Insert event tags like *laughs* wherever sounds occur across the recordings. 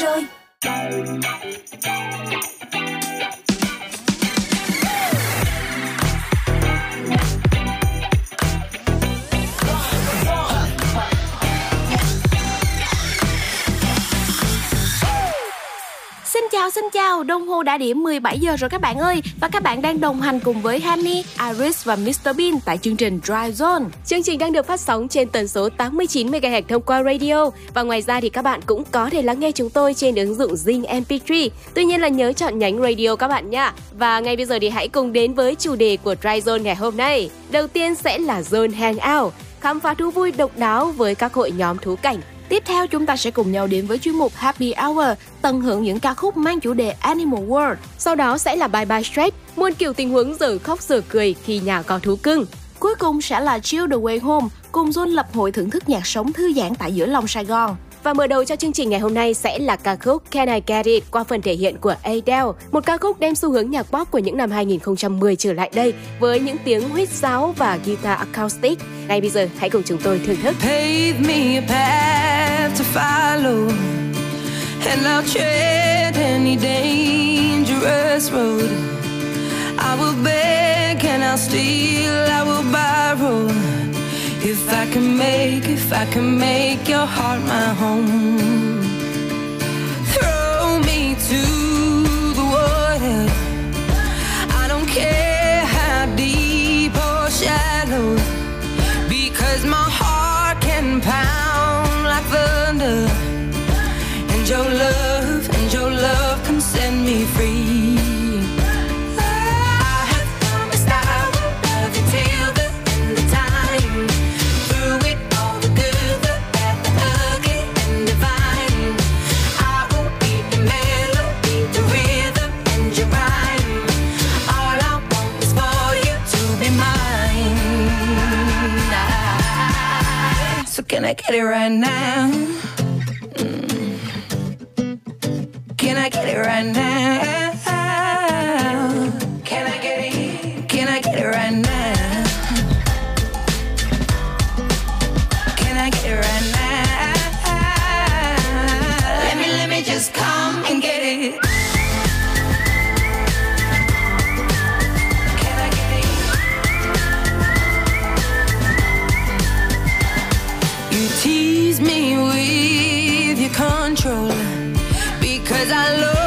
rồi chào, xin chào, đồng hồ đã điểm 17 giờ rồi các bạn ơi. Và các bạn đang đồng hành cùng với Honey, Iris và Mr Bean tại chương trình Drive Zone. Chương trình đang được phát sóng trên tần số 89MHz thông qua radio. Và ngoài ra thì các bạn cũng có thể lắng nghe chúng tôi trên ứng dụng Zing MP3 Tuy nhiên là nhớ chọn nhánh radio các bạn nha. Và ngay bây giờ thì hãy cùng đến với chủ đề của Drive Zone ngày hôm nay. Đầu tiên sẽ là Zone Hangout Khám phá thú vui độc đáo với các hội nhóm thú cảnh. Tiếp theo chúng ta sẽ cùng nhau đến với chuyên mục Happy Hour, tận hưởng những ca khúc mang chủ đề Animal World. Sau đó sẽ là Bye Bye Straight, muôn kiểu tình huống giờ khóc giờ cười khi nhà có thú cưng. Cuối cùng sẽ là Chill the Way Home, cùng John lập hội thưởng thức nhạc sống thư giãn tại giữa lòng Sài Gòn. Và mở đầu cho chương trình ngày hôm nay sẽ là ca khúc Can I Get It qua phần thể hiện của Adele, một ca khúc đem xu hướng nhạc pop của những năm 2010 trở lại đây với những tiếng huýt sáo và guitar acoustic. Ngay bây giờ hãy cùng chúng tôi thưởng thức. Pave me a path to follow And I'll tread any dangerous road I will beg and I'll steal, I will borrow If I can make, if I can make your heart my home. Throw me to the water. I don't care how deep or shallow can I get it right now? Mm. Can I get it right now? Can I get it? Can I get it right now? Can I get it right now? Let me, let me just come your control. Because I long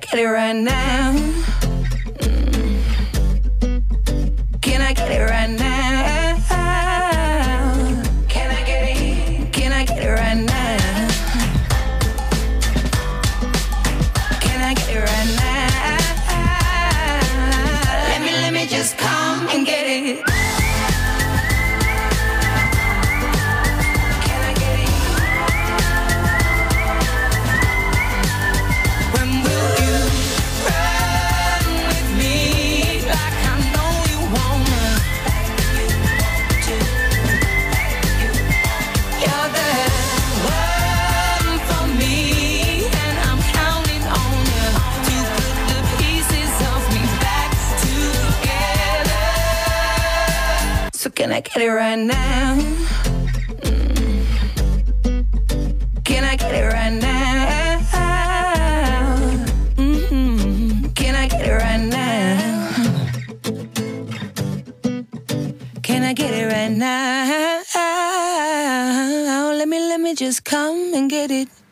get it right now? Get it right now?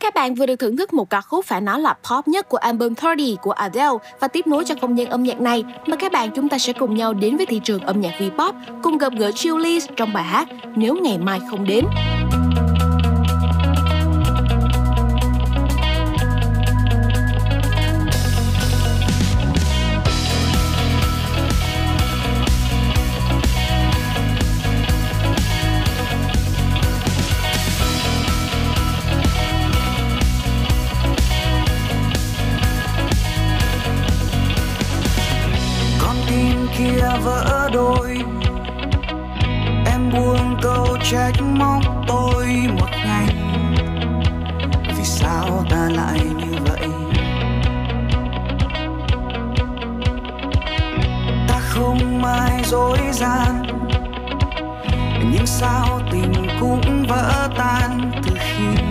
Các bạn vừa được thưởng thức một ca khúc phải nói là pop nhất của album 30 của Adele và tiếp nối cho không gian âm nhạc này, mà các bạn chúng ta sẽ cùng nhau đến với thị trường âm nhạc V-pop cùng gặp gỡ Julie trong bài hát Nếu ngày mai không đến. trách móc tôi một ngày. Vì sao ta lại như vậy? Ta không ai dối gian, nhưng sao tình cũng vỡ tan từ khi.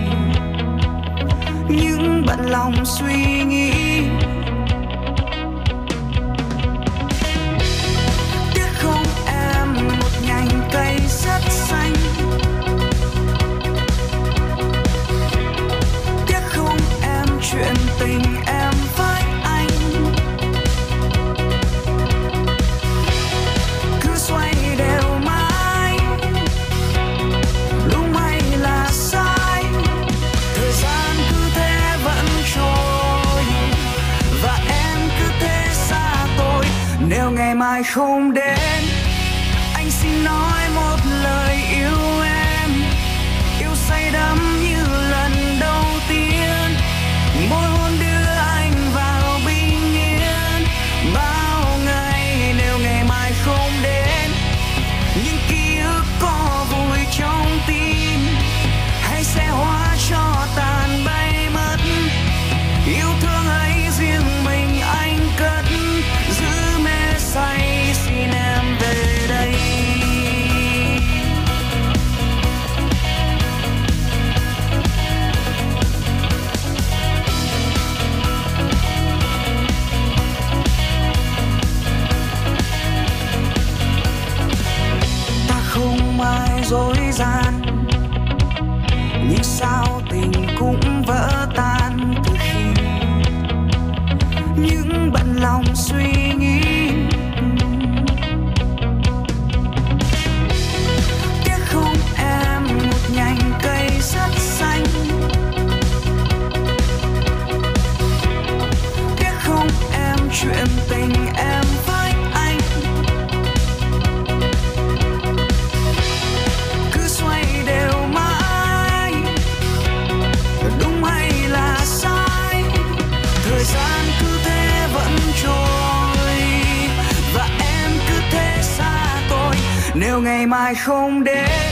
Những bận lòng suy nghĩ chuyện tình em với anh. Cứ xoay đều mãi đúng hay là sai. Thời gian cứ thế vẫn trôi, và em cứ thế xa tôi nếu ngày mai không đến mai không đến.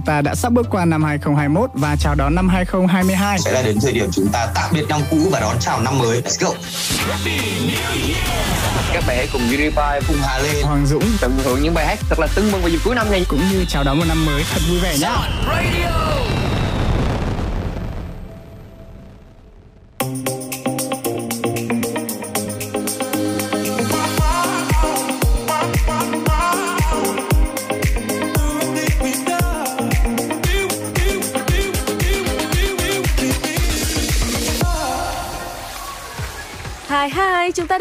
Chúng ta đã sắp bước qua năm 2021 và chào đón năm 2022. Sẽ là đến thời điểm chúng ta tạm biệt năm cũ và đón chào năm mới. Let's go. Các bạn hãy cùng Unify, cùng Hà Lê, Hoàng Dũng tận hưởng những bài hát thật là tưng bừng vào dịp cuối năm này. cũng như chào đón một năm mới thật vui vẻ nhé.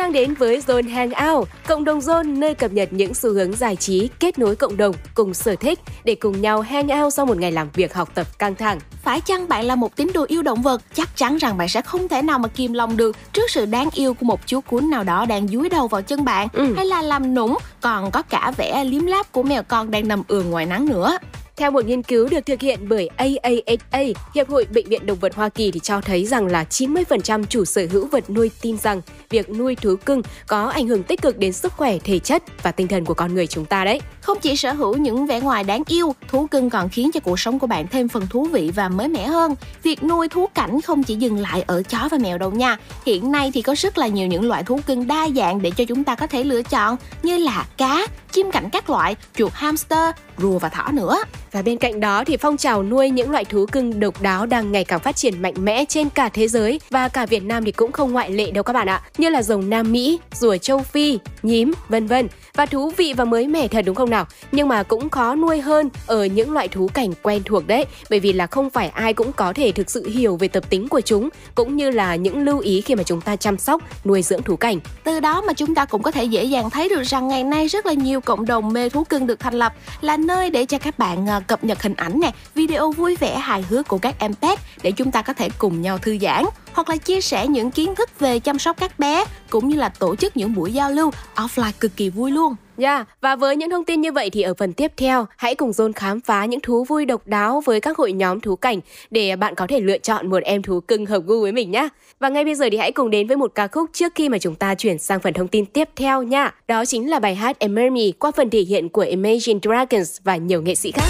Đang đến với Zone Hangout, cộng đồng Zone nơi cập nhật những xu hướng giải trí, kết nối cộng đồng cùng sở thích để cùng nhau hangout sau một ngày làm việc học tập căng thẳng. Phải chăng bạn là một tín đồ yêu động vật? Chắc chắn rằng bạn sẽ không thể nào mà kìm lòng được trước sự đáng yêu của một chú cún nào đó đang dúi đầu vào chân bạn Ừ. hay là làm nũng, còn có cả vẻ liếm láp của mèo con đang nằm ườn ngoài nắng nữa. Theo một nghiên cứu được thực hiện bởi AAHA, Hiệp hội Bệnh viện Động vật Hoa Kỳ thì cho thấy rằng là 90% chủ sở hữu vật nuôi tin rằng việc nuôi thú cưng có ảnh hưởng tích cực đến sức khỏe, thể chất và tinh thần của con người chúng ta đấy. Không chỉ sở hữu những vẻ ngoài đáng yêu, thú cưng còn khiến cho cuộc sống của bạn thêm phần thú vị và mới mẻ hơn. Việc nuôi thú cảnh không chỉ dừng lại ở chó và mèo đâu nha. Hiện nay thì có rất là nhiều những loại thú cưng đa dạng để cho chúng ta có thể lựa chọn như là cá, chim cảnh các loại, chuột hamster, rùa và thỏ nữa. Và bên cạnh đó thì phong trào nuôi những loại thú cưng độc đáo đang ngày càng phát triển mạnh mẽ trên cả thế giới và cả Việt Nam thì cũng không ngoại lệ đâu các bạn ạ. Như là rồng Nam Mỹ, rùa châu Phi, nhím, vân vân. Và thú vị và mới mẻ thật đúng không nào? Nhưng mà cũng khó nuôi hơn ở những loại thú cảnh quen thuộc đấy, bởi vì là không phải ai cũng có thể thực sự hiểu về tập tính của chúng cũng như là những lưu ý khi mà chúng ta chăm sóc, nuôi dưỡng thú cảnh. Từ đó mà chúng ta cũng có thể dễ dàng thấy được rằng ngày nay rất là nhiều cộng đồng mê thú cưng được thành lập là nơi để cho các bạn ờ, cập nhật hình ảnh nè, video vui vẻ hài hước của các em pet để chúng ta có thể cùng nhau thư giãn hoặc là chia sẻ những kiến thức về chăm sóc các bé cũng như là tổ chức những buổi giao lưu offline cực kỳ vui luôn. Yeah, và với những thông tin như vậy thì ở phần tiếp theo, hãy cùng Zone khám phá những thú vui độc đáo với các hội nhóm thú cảnh để bạn có thể lựa chọn một em thú cưng hợp gu với mình nhé. Và ngay bây giờ thì hãy cùng đến với một ca khúc trước khi mà chúng ta chuyển sang phần thông tin tiếp theo nha. Đó chính là bài hát Emer Me qua phần thể hiện của Imagine Dragons và nhiều nghệ sĩ khác.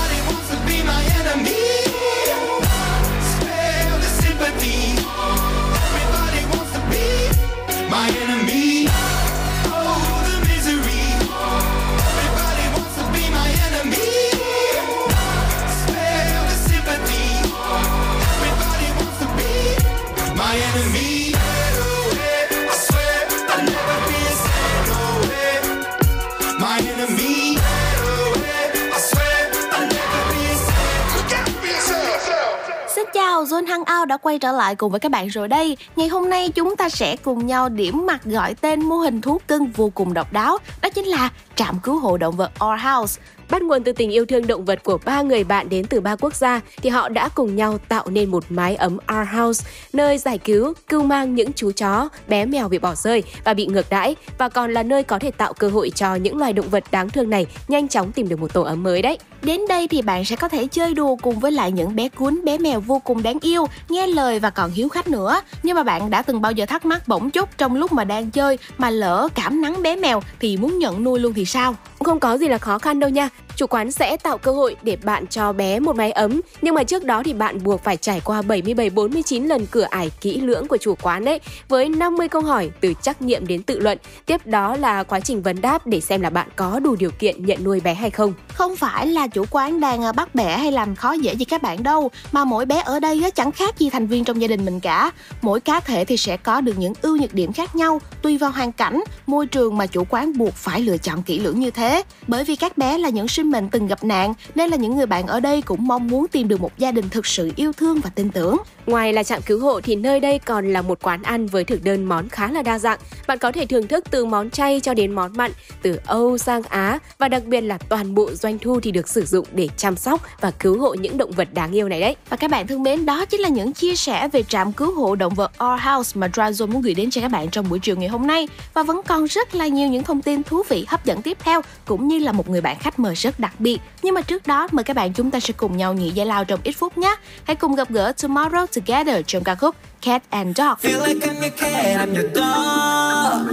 đã quay trở lại cùng với các bạn rồi đây. Ngày hôm nay chúng ta sẽ cùng nhau điểm mặt gọi tên mô hình thú cưng vô cùng độc đáo, đó chính là trạm cứu hộ động vật Our House. Bắt nguồn từ tình yêu thương động vật của ba người bạn đến từ ba quốc gia thì họ đã cùng nhau tạo nên một mái ấm Our House, nơi giải cứu, cưu mang những chú chó, bé mèo bị bỏ rơi và bị ngược đãi và còn là nơi có thể tạo cơ hội cho những loài động vật đáng thương này nhanh chóng tìm được một tổ ấm mới đấy. Đến đây thì bạn sẽ có thể chơi đùa cùng với lại những bé cuốn, bé mèo vô cùng đáng yêu, nghe lời và còn hiếu khách nữa. Nhưng mà bạn đã từng bao giờ thắc mắc bỗng chút trong lúc mà đang chơi mà lỡ cảm nắng bé mèo thì muốn nhận nuôi luôn thì sao? Không có gì là khó khăn đâu nha. Chủ quán sẽ tạo cơ hội để bạn cho bé một mái ấm, nhưng mà trước đó thì bạn buộc phải trải qua 77 49 lần cửa ải kỹ lưỡng của chủ quán đấy, với 50 câu hỏi từ trắc nghiệm đến tự luận. Tiếp đó là quá trình vấn đáp để xem là bạn có đủ điều kiện nhận nuôi bé hay không. Không phải là chủ quán đang à, bắt bẻ hay làm khó dễ gì các bạn đâu, mà mỗi bé ở đây chẳng khác gì thành viên trong gia đình mình cả. Mỗi cá thể thì sẽ có được những ưu nhược điểm khác nhau, tùy vào hoàn cảnh, môi trường mà chủ quán buộc phải lựa chọn kỹ lưỡng như thế. Bởi vì các bé là những sinh mệnh từng gặp nạn, nên là những người bạn ở đây cũng mong muốn tìm được một gia đình thực sự yêu thương và tin tưởng. Ngoài là trạm cứu hộ thì nơi đây còn là một quán ăn với thực đơn món khá là đa dạng. Bạn có thể thưởng thức từ món chay cho đến món mặn, từ Âu sang Á và đặc biệt là toàn bộ doanh thu thì được sử dụng để chăm sóc và cứu hộ những động vật đáng yêu này đấy. Và các bạn thân mến, đó chính là những chia sẻ về trạm cứu hộ động vật Our House mà Dryzone muốn gửi đến cho các bạn trong buổi chiều ngày hôm nay. Và vẫn còn rất là nhiều những thông tin thú vị hấp dẫn tiếp theo cũng như là một người bạn khách mời rất đặc biệt. Nhưng mà trước đó mời các bạn chúng ta sẽ cùng nhau nghỉ giải lao trong ít phút nhé. Hãy cùng gặp gỡ Tomorrow Together trong ca khúc Cat and Dog. Feel like I'm your cat, I'm your dog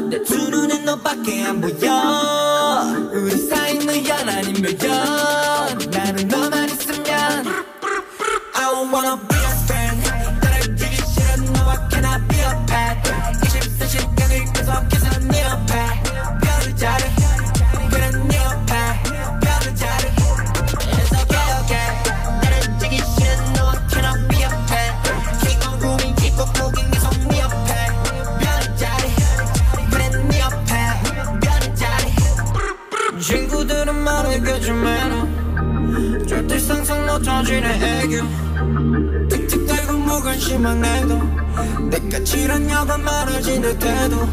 내 두 눈엔 너밖에 안 보여 우리 사이는 연 아니면 연 나는 너만 있으면 I don't wanna be a friend 상상 못하지네 애교. 틱틱 대고 무관심한 애도 내가 싫었냐고 말하지 듯해도. Oh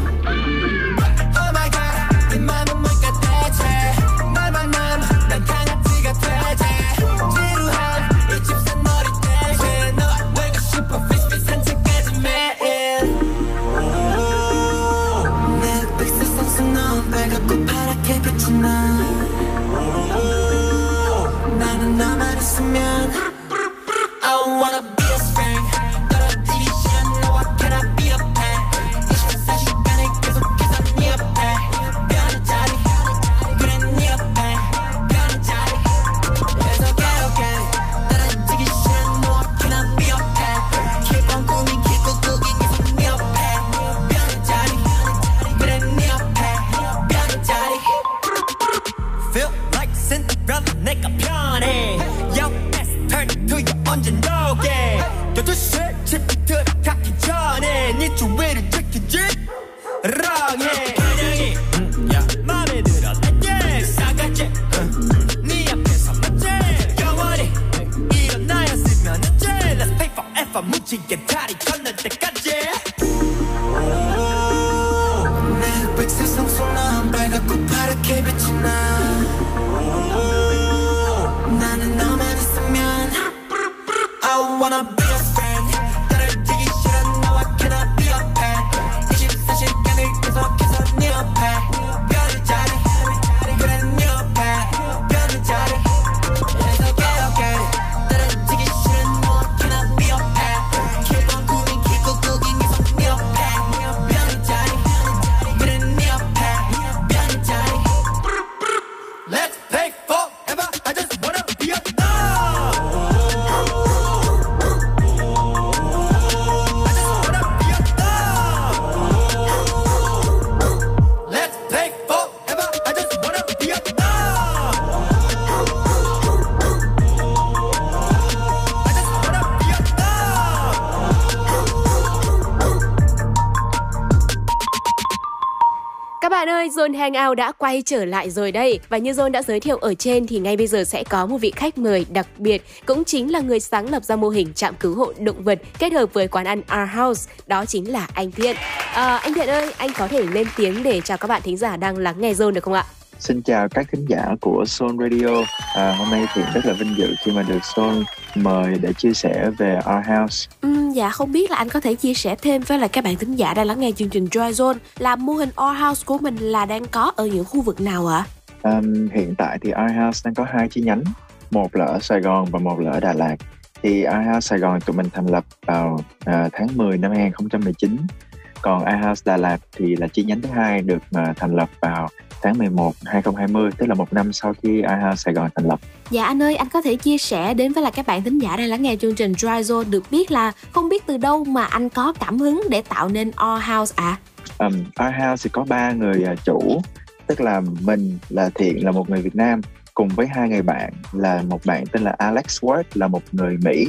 my god 네 맘은 뭘까 대체 날 만나면 난 강아지 같아 지루한 이 집산 머리 대신 너와 놀고 싶어 피스피 산책까지 매일. 내 백색 상승 넌 빨갛고 파랗게 빛이 나 I wanna be Hangout đã quay trở lại rồi đây Và như John đã giới thiệu ở trên thì ngay bây giờ sẽ có một vị khách mời đặc biệt Cũng chính là người sáng lập ra mô hình trạm cứu hộ động vật kết hợp với quán ăn Our House Đó chính là anh Thiện à, Anh Thiện ơi, anh có thể lên tiếng để chào các bạn thính giả đang lắng nghe John được không ạ? Xin chào các thính giả của Soul Radio. À, hôm nay thì rất là vinh dự khi mà được Soul mời để chia sẻ về Our House. Ừ, dạ không biết là anh có thể chia sẻ thêm với lại các bạn thính giả đang lắng nghe chương trình Joy Zone là mô hình Our House của mình là đang có ở những khu vực nào ạ? Um, hiện tại thì Our House đang có hai chi nhánh, một là ở Sài Gòn và một là ở Đà Lạt. Thì Our House Sài Gòn tụi mình thành lập vào uh, tháng 10 năm 2019 còn iHouse Đà Lạt thì là chi nhánh thứ hai được uh, thành lập vào tháng 11 2020 tức là một năm sau khi iHouse Sài Gòn thành lập. Dạ anh ơi, anh có thể chia sẻ đến với là các bạn thính giả đang lắng nghe chương trình Dry Zone được biết là không biết từ đâu mà anh có cảm hứng để tạo nên All House ạ? À? Um, All House thì có ba người uh, chủ, tức là mình là Thiện là một người Việt Nam cùng với hai người bạn là một bạn tên là Alex Ward là một người Mỹ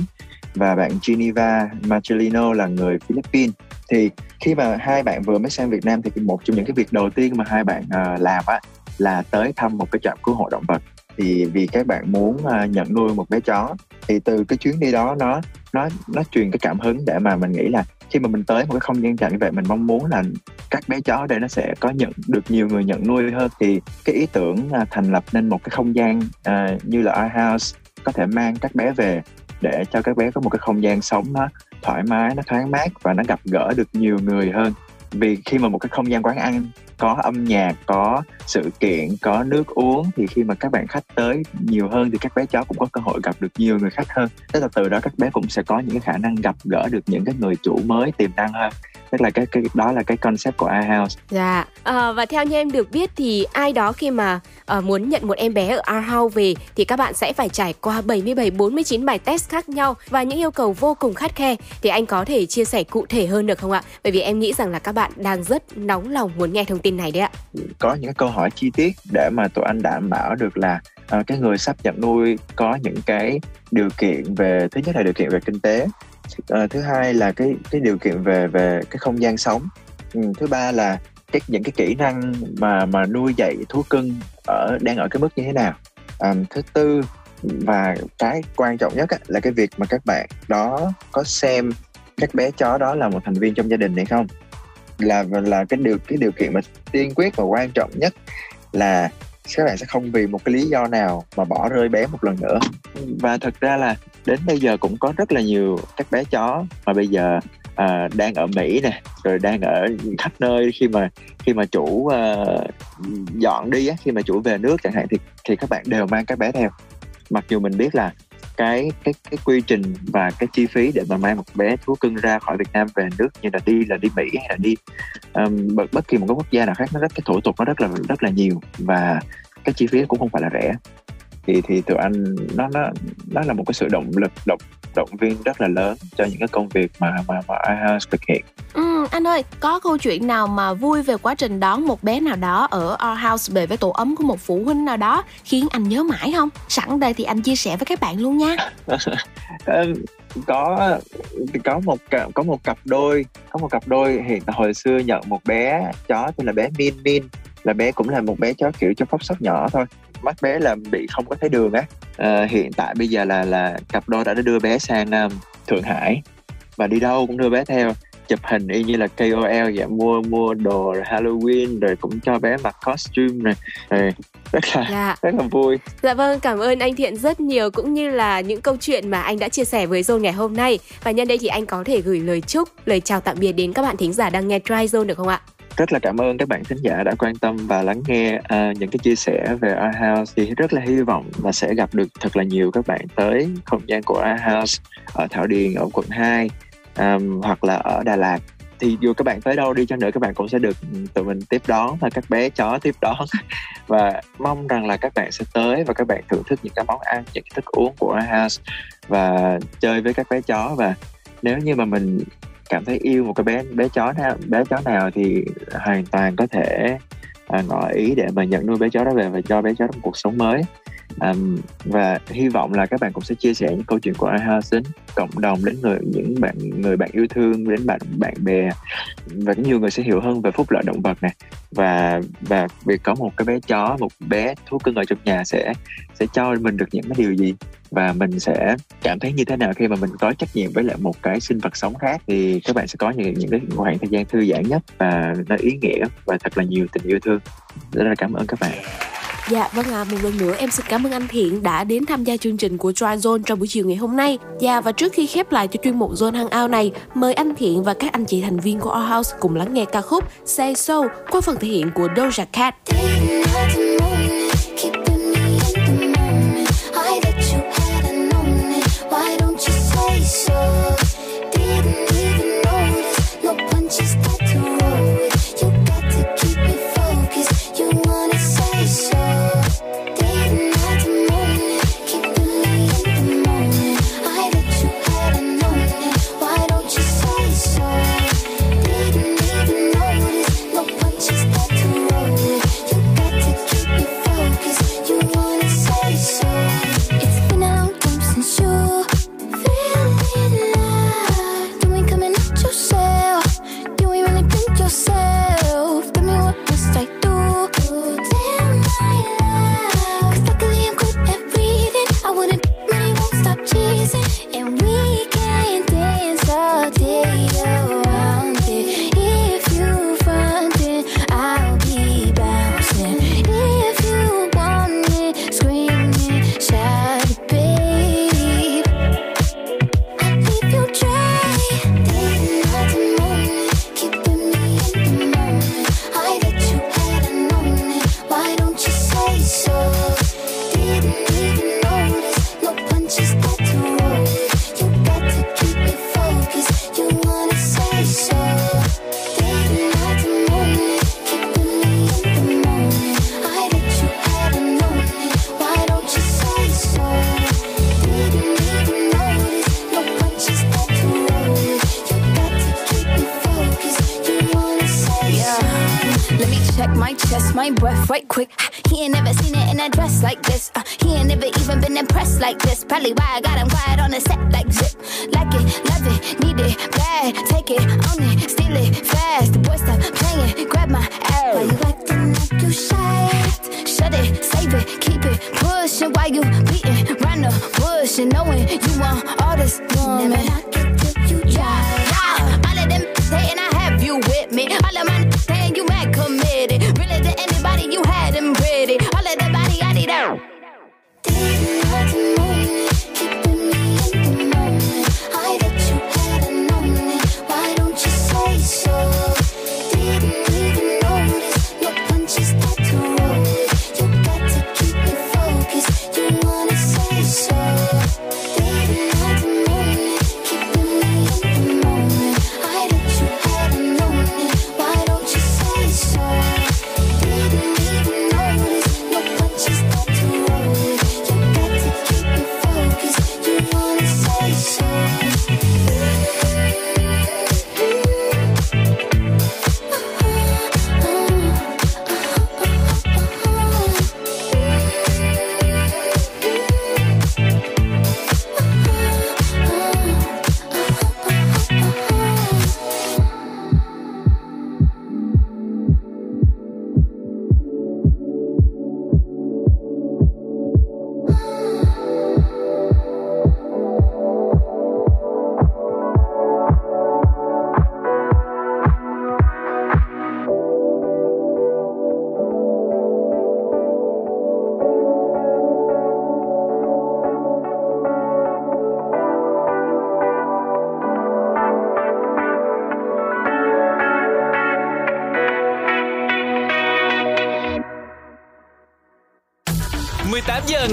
và bạn Geneva Marcelino là người Philippines thì khi mà hai bạn vừa mới sang Việt Nam thì một trong những cái việc đầu tiên mà hai bạn uh, làm á là tới thăm một cái trạm cứu hộ động vật. Thì vì các bạn muốn uh, nhận nuôi một bé chó thì từ cái chuyến đi đó nó nó nó truyền cái cảm hứng để mà mình nghĩ là khi mà mình tới một cái không gian trạm như vậy mình mong muốn là các bé chó đây nó sẽ có nhận được nhiều người nhận nuôi hơn. Thì cái ý tưởng uh, thành lập nên một cái không gian uh, như là our house có thể mang các bé về để cho các bé có một cái không gian sống nó thoải mái, nó thoáng mát và nó gặp gỡ được nhiều người hơn. Vì khi mà một cái không gian quán ăn có âm nhạc, có sự kiện, có nước uống thì khi mà các bạn khách tới nhiều hơn thì các bé chó cũng có cơ hội gặp được nhiều người khách hơn. Tức là từ đó các bé cũng sẽ có những cái khả năng gặp gỡ được những cái người chủ mới, tiềm năng hơn tức là cái cái đó là cái concept của iHouse. Dạ. À, và theo như em được biết thì ai đó khi mà uh, muốn nhận một em bé ở iHouse về thì các bạn sẽ phải trải qua 77 49 bài test khác nhau và những yêu cầu vô cùng khắt khe thì anh có thể chia sẻ cụ thể hơn được không ạ? Bởi vì em nghĩ rằng là các bạn đang rất nóng lòng muốn nghe thông tin này đấy ạ. Có những câu hỏi chi tiết để mà tụi anh đảm bảo được là uh, cái người sắp nhận nuôi có những cái điều kiện về thứ nhất là điều kiện về kinh tế à, thứ hai là cái cái điều kiện về về cái không gian sống. Ừ, thứ ba là cái những cái kỹ năng mà mà nuôi dạy thú cưng ở đang ở cái mức như thế nào. À, thứ tư và cái quan trọng nhất á, là cái việc mà các bạn đó có xem các bé chó đó là một thành viên trong gia đình hay không. Là là cái điều cái điều kiện mà tiên quyết và quan trọng nhất là các bạn sẽ không vì một cái lý do nào mà bỏ rơi bé một lần nữa. Và thật ra là đến bây giờ cũng có rất là nhiều các bé chó mà bây giờ à, đang ở Mỹ nè rồi đang ở khắp nơi khi mà khi mà chủ uh, dọn đi á khi mà chủ về nước chẳng hạn thì thì các bạn đều mang các bé theo. Mặc dù mình biết là cái cái cái quy trình và cái chi phí để mà mang một bé thú cưng ra khỏi Việt Nam về nước như là đi là đi Mỹ hay là đi um, bất, bất kỳ một cái quốc gia nào khác nó rất cái thủ tục nó rất là rất là nhiều và cái chi phí cũng không phải là rẻ thì thì tụi anh nó nó nó là một cái sự động lực động động viên rất là lớn cho những cái công việc mà mà mà iHouse thực hiện. Ừ, anh ơi, có câu chuyện nào mà vui về quá trình đón một bé nào đó ở Our House về với tổ ấm của một phụ huynh nào đó khiến anh nhớ mãi không? Sẵn đây thì anh chia sẻ với các bạn luôn nha. *laughs* có có một có một cặp đôi có một cặp đôi hiện hồi xưa nhận một bé chó tên là bé Min Min là bé cũng là một bé chó kiểu cho phóc sóc nhỏ thôi mắt bé là bị không có thấy đường á à, hiện tại bây giờ là là cặp đôi đã đưa bé sang um, thượng hải và đi đâu cũng đưa bé theo chụp hình y như là KOL vậy mua mua đồ rồi Halloween rồi cũng cho bé mặc costume này rồi rất là dạ. rất là vui. Dạ vâng, cảm ơn anh Thiện rất nhiều cũng như là những câu chuyện mà anh đã chia sẻ với Zone ngày hôm nay. Và nhân đây thì anh có thể gửi lời chúc, lời chào tạm biệt đến các bạn thính giả đang nghe Try Zone được không ạ? Rất là cảm ơn các bạn thính giả đã quan tâm và lắng nghe uh, những cái chia sẻ về Our House thì rất là hy vọng là sẽ gặp được thật là nhiều các bạn tới không gian của Our House ở Thảo Điền ở quận 2 um, hoặc là ở Đà Lạt. Thì dù các bạn tới đâu đi cho nữa các bạn cũng sẽ được tụi mình tiếp đón và các bé chó tiếp đón. *laughs* Và mong rằng là các bạn sẽ tới và các bạn thưởng thức những cái món ăn những cái thức uống của Our House và chơi với các bé chó. Và nếu như mà mình cảm thấy yêu một cái bé bé chó nào bé chó nào thì hoàn toàn có thể à, ngỏ ý để mà nhận nuôi bé chó đó về và cho bé chó một cuộc sống mới um, và hy vọng là các bạn cũng sẽ chia sẻ những câu chuyện của iHeart đến cộng đồng đến người những bạn người bạn yêu thương đến bạn bạn bè và nhiều người sẽ hiểu hơn về phúc lợi động vật này và và việc có một cái bé chó một bé thú cưng ở trong nhà sẽ sẽ cho mình được những cái điều gì và mình sẽ cảm thấy như thế nào khi mà mình có trách nhiệm với lại một cái sinh vật sống khác thì các bạn sẽ có những những cái khoảng thời gian thư giãn nhất và nó ý nghĩa và thật là nhiều tình yêu thương. Rất là cảm ơn các bạn. Dạ vâng ạ, à, một lần nữa em xin cảm ơn anh Thiện đã đến tham gia chương trình của Dry Zone trong buổi chiều ngày hôm nay. Dạ và trước khi khép lại cho chuyên mục Zone Hangout này, mời anh Thiện và các anh chị thành viên của Our House cùng lắng nghe ca khúc Say So qua phần thể hiện của Doja Cat.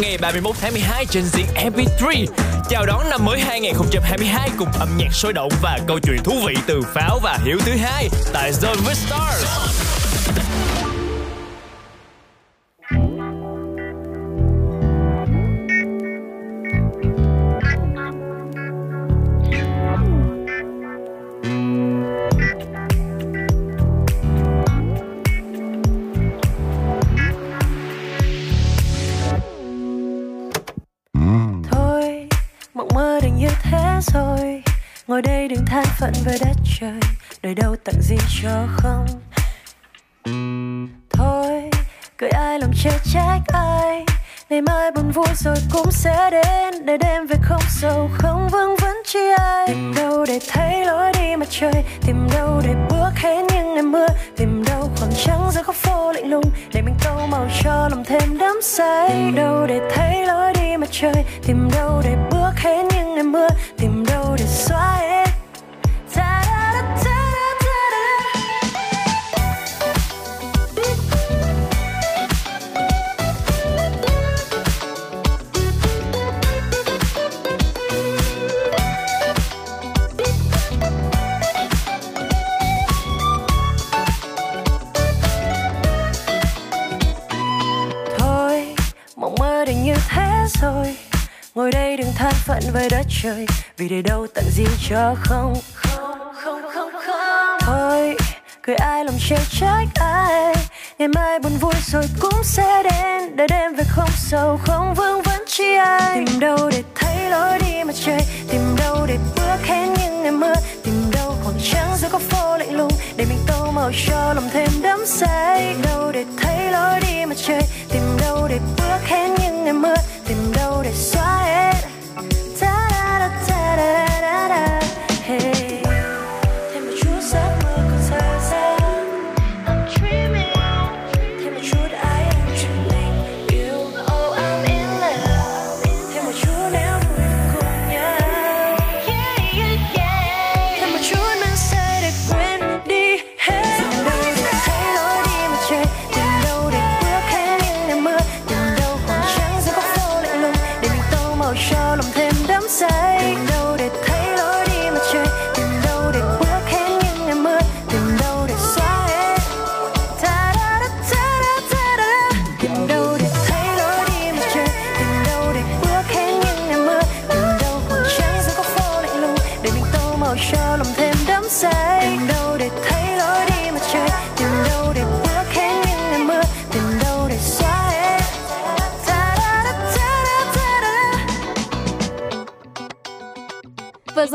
Ngày 31 tháng 12 trên diện MP3. Chào đón năm mới 2022 cùng âm nhạc sôi động và câu chuyện thú vị từ Pháo và hiểu thứ hai tại Zone with Stars. Ngồi đây đừng than phận với đất trời đời đâu tặng gì cho không? Thôi, cười ai lòng chê trách ai? Ngày mai buồn vui rồi cũng sẽ đến để đêm về không sầu, không vương vấn chi ai. Tìm đâu để thấy lối đi mặt trời, tìm đâu để bước hết những ngày mưa. Tìm đâu khoảng trắng giữa khóc phố lạnh lùng, để mình tô màu cho lòng thêm đắm say. Tìm đâu để thấy lối đi mặt trời, tìm đâu để bước hết những ngày mưa. Tìm đâu để xóa hết phận với đất trời, vì để đâu tận gì cho không? Thôi, cười ai lòng chê trách ai, ngày mai buồn vui rồi cũng sẽ đến. Để đêm về không sầu, không vương vấn chi ai. Tìm đâu để thấy lối đi mặt trời, tìm đâu để bước hết những ngày mưa. Tìm đâu khoảng trắng giữa góc phố lạnh lùng, để mình tô màu cho lòng thêm đắm say. Đâu để thấy lối đi mặt trời, tìm đâu để bước hết những ngày mưa. Tìm đâu để xóa hết better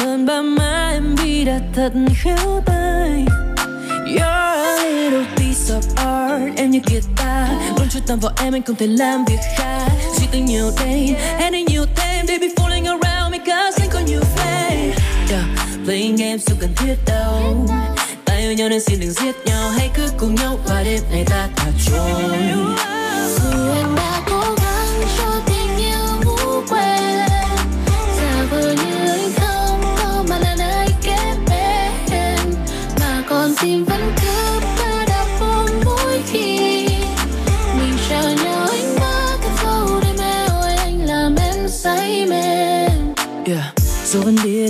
ơn ba má em vì đã thật khéo tay. You're a little piece of art, Em như guitar Luôn chú tâm vào em, anh không thể làm việc khác. Suy tư nhiều đêm Em đi nhiều thêm. They be falling around me cause anh có nhiều flame yeah. Playing games không cần thiết đâu. Ta yêu nhau nên xin đừng giết nhau. Hãy cứ cùng nhau và đêm này ta thả trôi.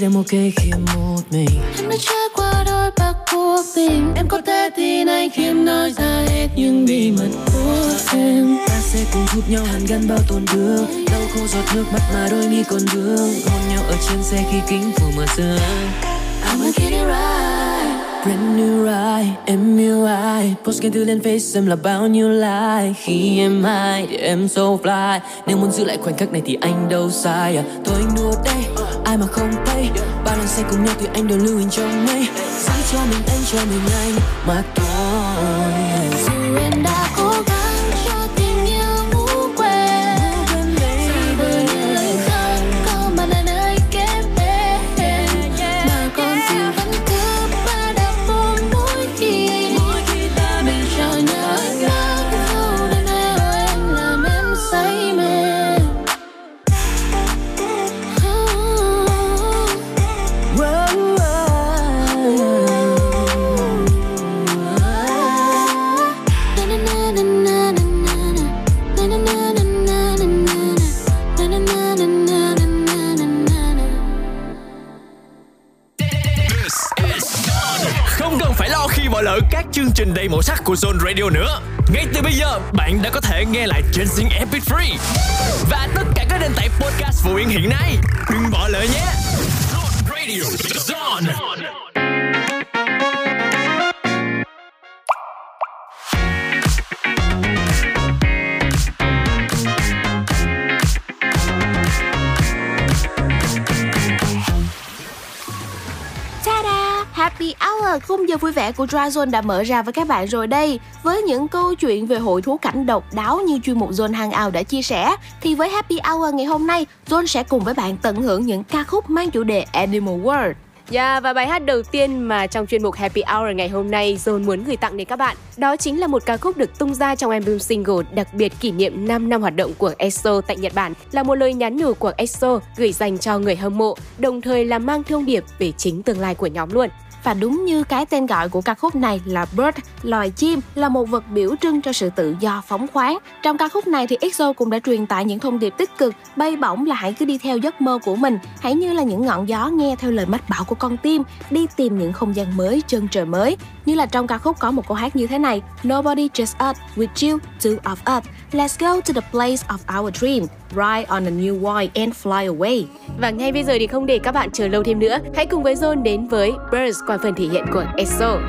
Em ok khi em một mình. Em đã trải qua đôi bạc cuộc tình. Em có thể tin anh khi em nói ra hết những bí mật của em. Ta sẽ cùng giúp nhau hàn gắn bao tuần đường Đau khô giọt nước mắt mà đôi mi còn vương. Hôn nhau ở trên xe khi kính phủ mở sương. I'ma get it right. Brand new ride, em yêu ai? Post khen thư lên face em là bao nhiêu like? Khi em hay thì em so fly. Nếu muốn giữ lại khoảnh khắc này thì anh đâu sai à? Thôi anh đùa đây, ai mà không thấy, Ba lần xe cùng nhau thì anh đều lưu hình trong mây. Giữ cho mình, anh cho mình anh mà thôi đầy màu sắc của Zone Radio nữa. Ngay từ bây giờ, bạn đã có thể nghe lại trên Zing MP3 và tất cả các nền tảng podcast phổ biến hiện nay. Đừng bỏ lỡ nhé. Zone Radio, Zone. Happy khung giờ vui vẻ của Dry Zone đã mở ra với các bạn rồi đây. Với những câu chuyện về hội thú cảnh độc đáo như chuyên mục Zone Hangout đã chia sẻ, thì với Happy Hour ngày hôm nay, Zone sẽ cùng với bạn tận hưởng những ca khúc mang chủ đề Animal World. Yeah, và bài hát đầu tiên mà trong chuyên mục Happy Hour ngày hôm nay Zone muốn gửi tặng đến các bạn Đó chính là một ca khúc được tung ra trong album single đặc biệt kỷ niệm 5 năm hoạt động của EXO tại Nhật Bản Là một lời nhắn nhủ của EXO gửi dành cho người hâm mộ Đồng thời là mang thông điệp về chính tương lai của nhóm luôn và đúng như cái tên gọi của ca khúc này là Bird, loài chim, là một vật biểu trưng cho sự tự do phóng khoáng. Trong ca khúc này thì EXO cũng đã truyền tải những thông điệp tích cực, bay bổng là hãy cứ đi theo giấc mơ của mình, hãy như là những ngọn gió nghe theo lời mách bảo của con tim, đi tìm những không gian mới, chân trời mới. Như là trong ca khúc có một câu hát như thế này, Nobody just us, with you, two of us. Let's go to the place of our dream, ride on a new wine and fly away. Và ngay bây giờ thì không để các bạn chờ lâu thêm nữa Hãy cùng với Zone đến với Birds qua phần thể hiện của EXO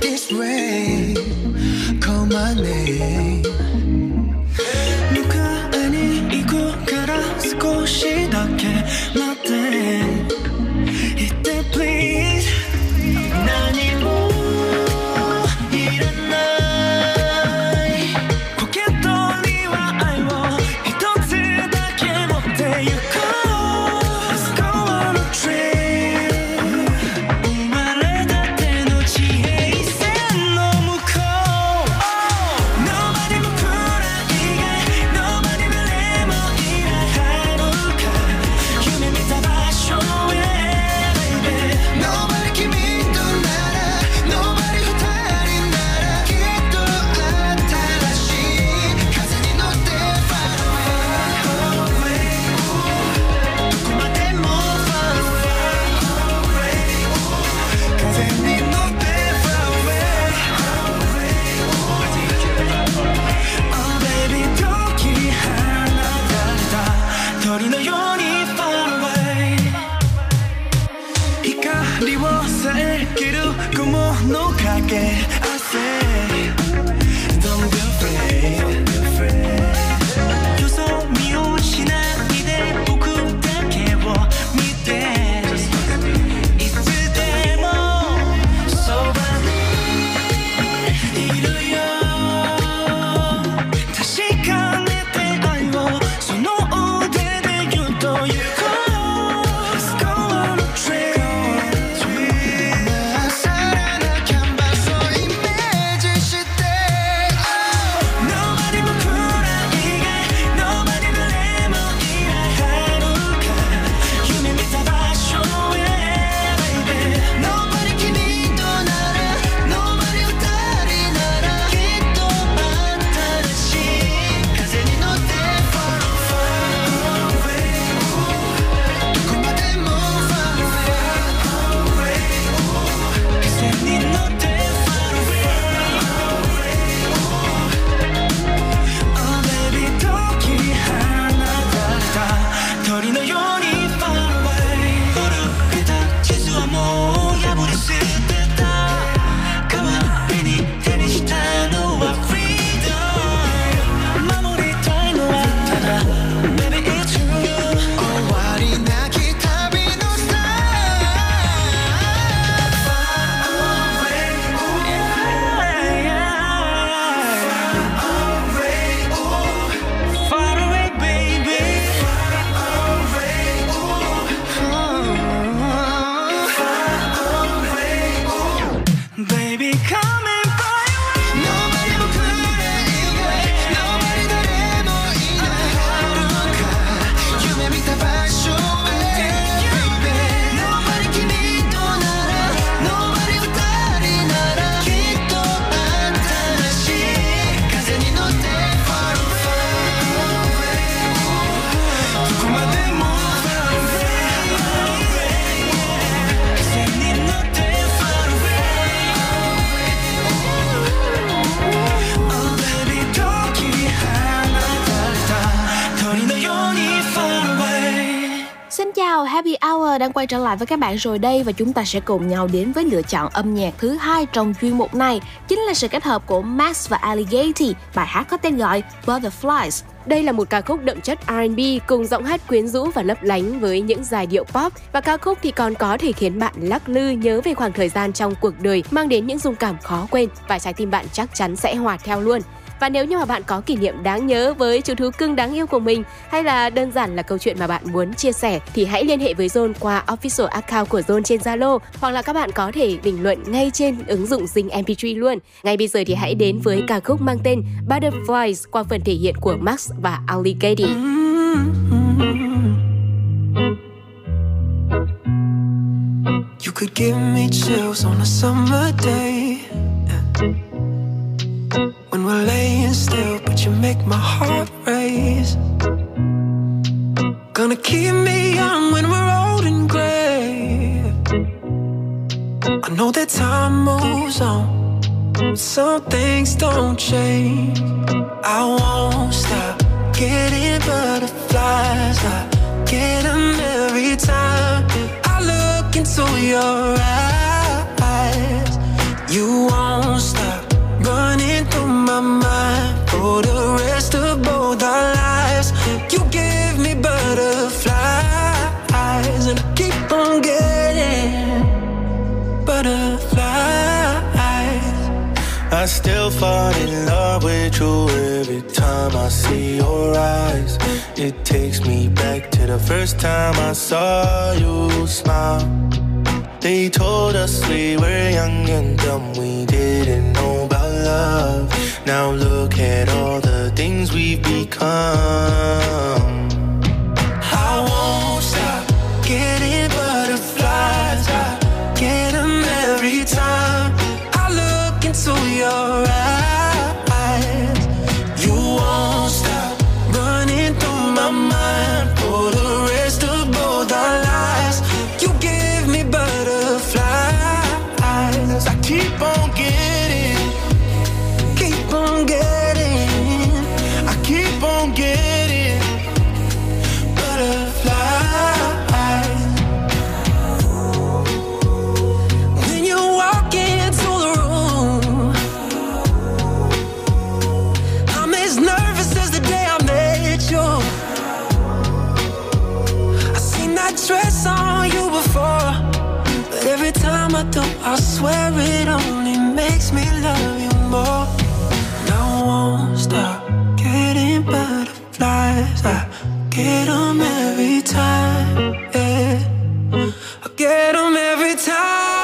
This way, call my name. Quay trở lại với các bạn rồi đây và chúng ta sẽ cùng nhau đến với lựa chọn âm nhạc thứ hai trong chuyên mục này, chính là sự kết hợp của Max và Alligator, bài hát có tên gọi Butterflies. Đây là một ca khúc đậm chất R&B cùng giọng hát quyến rũ và lấp lánh với những giai điệu pop và ca khúc thì còn có thể khiến bạn lắc lư nhớ về khoảng thời gian trong cuộc đời mang đến những dung cảm khó quên và trái tim bạn chắc chắn sẽ hòa theo luôn. Và nếu như mà bạn có kỷ niệm đáng nhớ với chú thú cưng đáng yêu của mình, hay là đơn giản là câu chuyện mà bạn muốn chia sẻ, thì hãy liên hệ với Zone qua official account của Zone trên Zalo, hoặc là các bạn có thể bình luận ngay trên ứng dụng Zing MP3 luôn. Ngay bây giờ thì hãy đến với ca khúc mang tên Butterflies qua phần thể hiện của Max và Alligator. You could give me chills on a summer day. When we're laying still, but you make my heart race. Gonna keep me young when we're old and gray. I know that time moves on, but some things don't change. I won't stop getting butterflies. I get them every time I look into your eyes. You won't running through my mind for the rest of both our lives. You give me butterflies, and I keep on getting butterflies. I still fall in love with you every time I see your eyes. It takes me back to the first time I saw you smile. They told us we were young and dumb, we didn't know love. Now look at all the things we've become. I won't stop getting butterflies. I get 'em every time I look into your eyes. Every time I swear it only makes me love you more. And I won't stop getting butterflies. I get 'em every time. Yeah. I get 'em every time.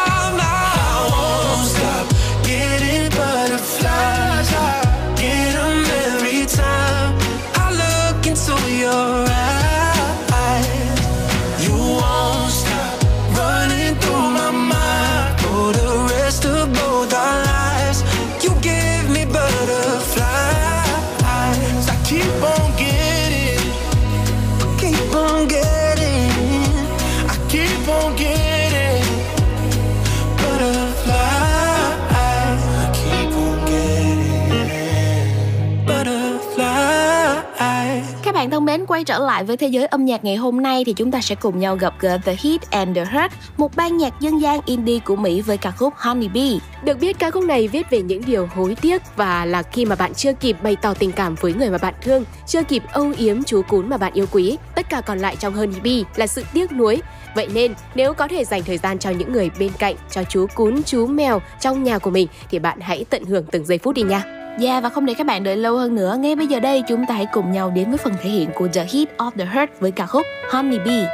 Quay trở lại với thế giới âm nhạc ngày hôm nay thì chúng ta sẽ cùng nhau gặp gỡ The Hit and the Hurt, một ban nhạc dân gian indie của Mỹ với ca khúc Honey Bee. Được biết ca khúc này viết về những điều hối tiếc và là khi mà bạn chưa kịp bày tỏ tình cảm với người mà bạn thương, chưa kịp âu yếm chú cún mà bạn yêu quý. Tất cả còn lại trong Honey Bee là sự tiếc nuối. Vậy nên nếu có thể dành thời gian cho những người bên cạnh, cho chú cún, chú mèo trong nhà của mình thì bạn hãy tận hưởng từng giây phút đi nha. Dạ Yeah, và không để các bạn đợi lâu hơn nữa, ngay bây giờ đây chúng ta hãy cùng nhau đến với phần thể hiện của The Hit of the Heart với ca khúc Honey Bee.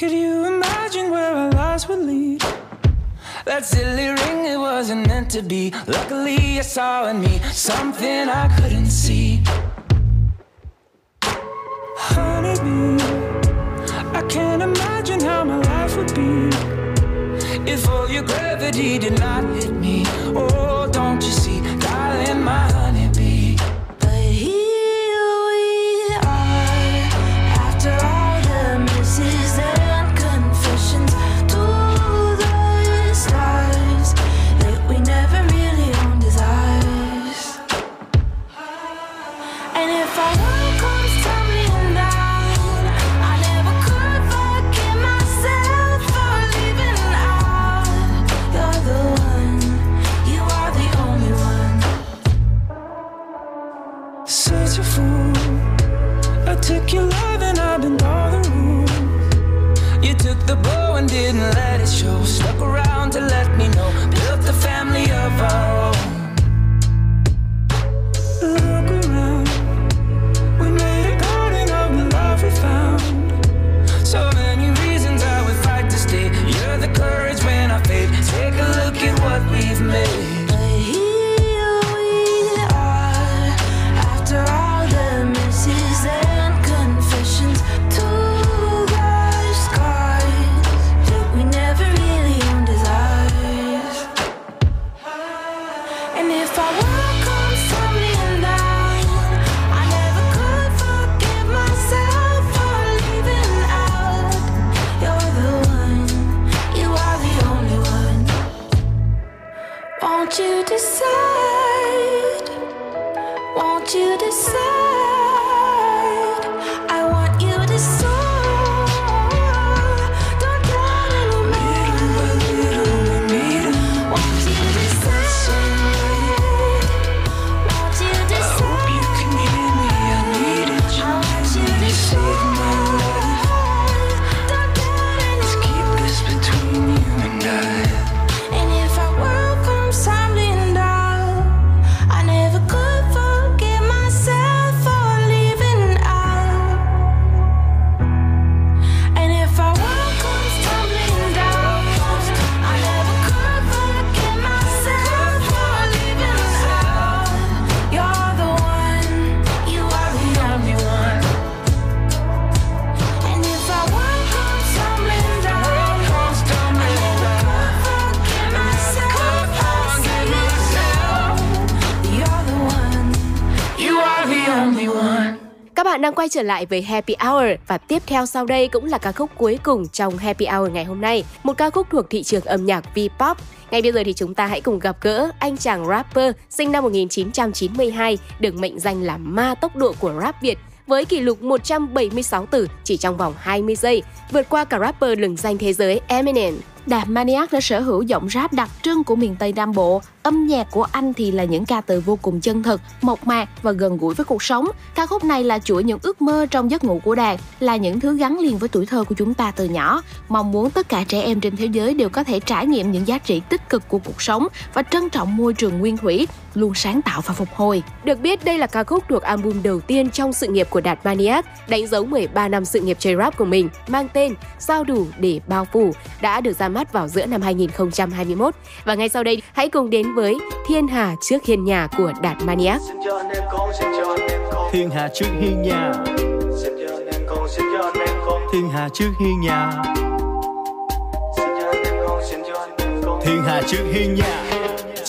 Could you imagine where our lives would lead? That silly ring, it wasn't meant to be. Luckily, I saw in me something I couldn't see. Honeybee, I can't imagine how my life would be if all your gravity did not hit me. Oh, don't you see, darling, my didn't let it show. Stuck around to let đang quay trở lại với Happy Hour và tiếp theo sau đây cũng là ca khúc cuối cùng trong Happy Hour ngày hôm nay, một ca khúc thuộc thị trường âm nhạc V-pop. Ngay bây giờ thì chúng ta hãy cùng gặp gỡ anh chàng rapper sinh năm 1992, được mệnh danh là ma tốc độ của rap Việt với kỷ lục 176 từ chỉ trong vòng 20 giây, vượt qua cả rapper lừng danh thế giới Eminem. Đạt Maniac đã sở hữu giọng rap đặc trưng của miền Tây Nam Bộ. Âm nhạc của anh thì là những ca từ vô cùng chân thực, mộc mạc và gần gũi với cuộc sống. Ca khúc này là chuỗi những ước mơ trong giấc ngủ của Đạt, là những thứ gắn liền với tuổi thơ của chúng ta từ nhỏ. Mong muốn tất cả trẻ em trên thế giới đều có thể trải nghiệm những giá trị tích cực của cuộc sống và trân trọng môi trường nguyên thủy, luôn sáng tạo và phục hồi. Được biết đây là ca khúc thuộc album đầu tiên trong sự nghiệp của Đạt Maniac, đánh dấu 13 năm sự nghiệp chơi rap của mình, mang tên Sao đủ để bao phủ, đã được ra mắt vào giữa năm 2021. Và ngay sau đây, hãy cùng đến với Thiên Hà trước hiên nhà của Đạt Maniac. Thiên Hà trước hiên nhà. Thiên Hà trước hiên nhà. Thiên Hà trước hiên nhà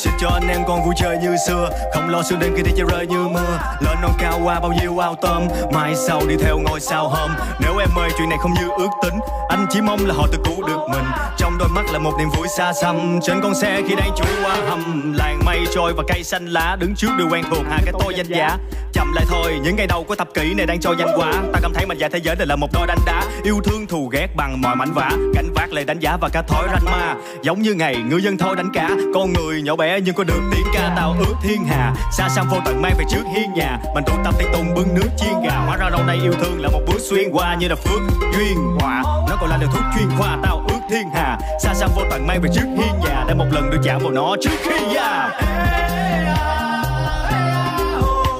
Xin cho anh em con vui chơi như xưa. Không lo sương đêm khi đi chơi rơi như mưa. Lên non cao qua bao nhiêu ao tôm. Mai sau đi theo ngôi sao hôm. Nếu em ơi, chuyện này không như ước tính. Anh chỉ mong là họ tự cứu được mình. Trong đôi mắt là một niềm vui xa xăm. Trên con xe khi đang chui qua hầm. Làng mây trôi và cây xanh lá Đứng trước đều quen thuộc. Hạ cái tôi danh giá. Chậm lại thôi, những ngày đầu của thập kỷ này đang cho danh quá ta cảm thấy mình và thế giới này là một đôi đánh đá. Yêu thương thù ghét bằng mọi mảnh vả gánh vác lời đánh giá và cả thói ranh ma. Giống như ngày ngư dân thôi đánh cá. Con người nhỏ bé nhưng có được tiếng ca tao ước thiên hà. Xa xăm vô tận mang về trước hiên nhà. Mình tụ tập tay tùng bưng nước chiên gà. Hóa ra lâu nay yêu thương là một bước xuyên qua như là phước duyên họa nó còn là liều thuốc chuyên khoa tao ước thiên hà. Xa xăm vô tận mang về trước hiên nhà. Để một lần được chạm vào nó trước khi già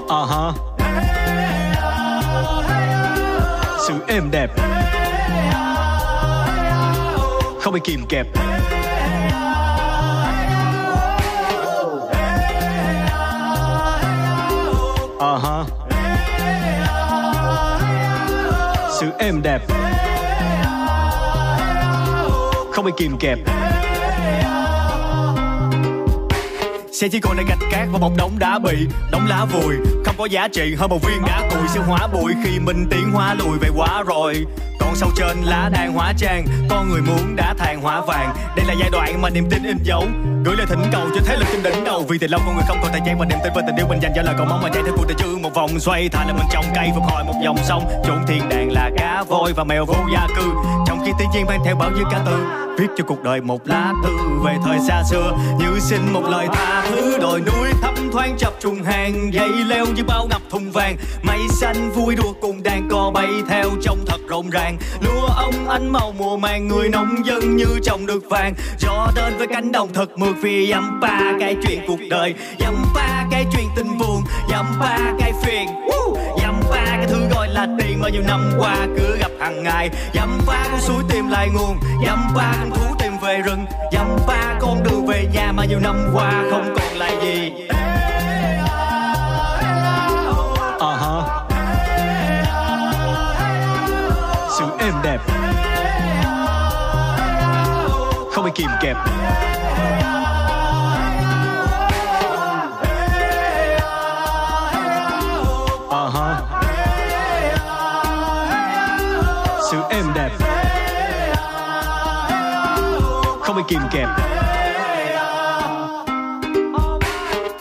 uh -huh. sự êm đẹp. Không bị kìm kẹp. Ờ uh -huh. sự êm đẹp. Không bị kìm kẹp. Xe chỉ còn lại gạch cát và một đống đá bị Đống lá vùi, Không có giá trị, hơn một viên đá cùi. Sẽ hóa bụi Khi mình tiến hóa lùi về quá rồi. Còn sau trên lá đang hóa trang, con người muốn đã than hóa vàng. Đây là giai đoạn mà niềm tin in dấu gửi lời thỉnh cầu cho thế lực trên đỉnh đầu. Vì từ lâu con người không còn thời gian và niềm tin về tình yêu mình dành cho lời cầu mong mà chạy theo cuộc đời chứ một vòng xoay thà là mình trồng cây phục hồi một dòng sông. Chốn thiên đàng là cá voi và mèo vô gia cư. Trong khi thiên nhiên mang theo bao nhiêu ca từ viết cho cuộc đời một lá thư về thời xa xưa. Như xin một lời tha thứ, đồi núi thấp thoáng chập trùng hàng. Dây leo như bao ngập thùng vàng. Mây xanh vui đùa cùng đàn cò bay theo trong thật rộn ràng. Lúa ông ánh màu mùa màng, người nông dân như trồng được vàng. Gió đến với cánh đồng thật thuộc vì dăm ba cái chuyện cuộc đời dăm ba cái chuyện tình buồn dăm ba cái phiền. Dăm ba cái thứ gọi là tiền bao nhiêu năm qua cứ gặp hàng ngày. Dăm ba con suối tìm lại nguồn dăm ba con thú tìm về rừng. Dăm ba con đường về nhà mà nhiều năm qua không còn lại gì. Uh-huh. sự êm đẹp. Không bị kìm kẹp. Không bị kìm kẹp.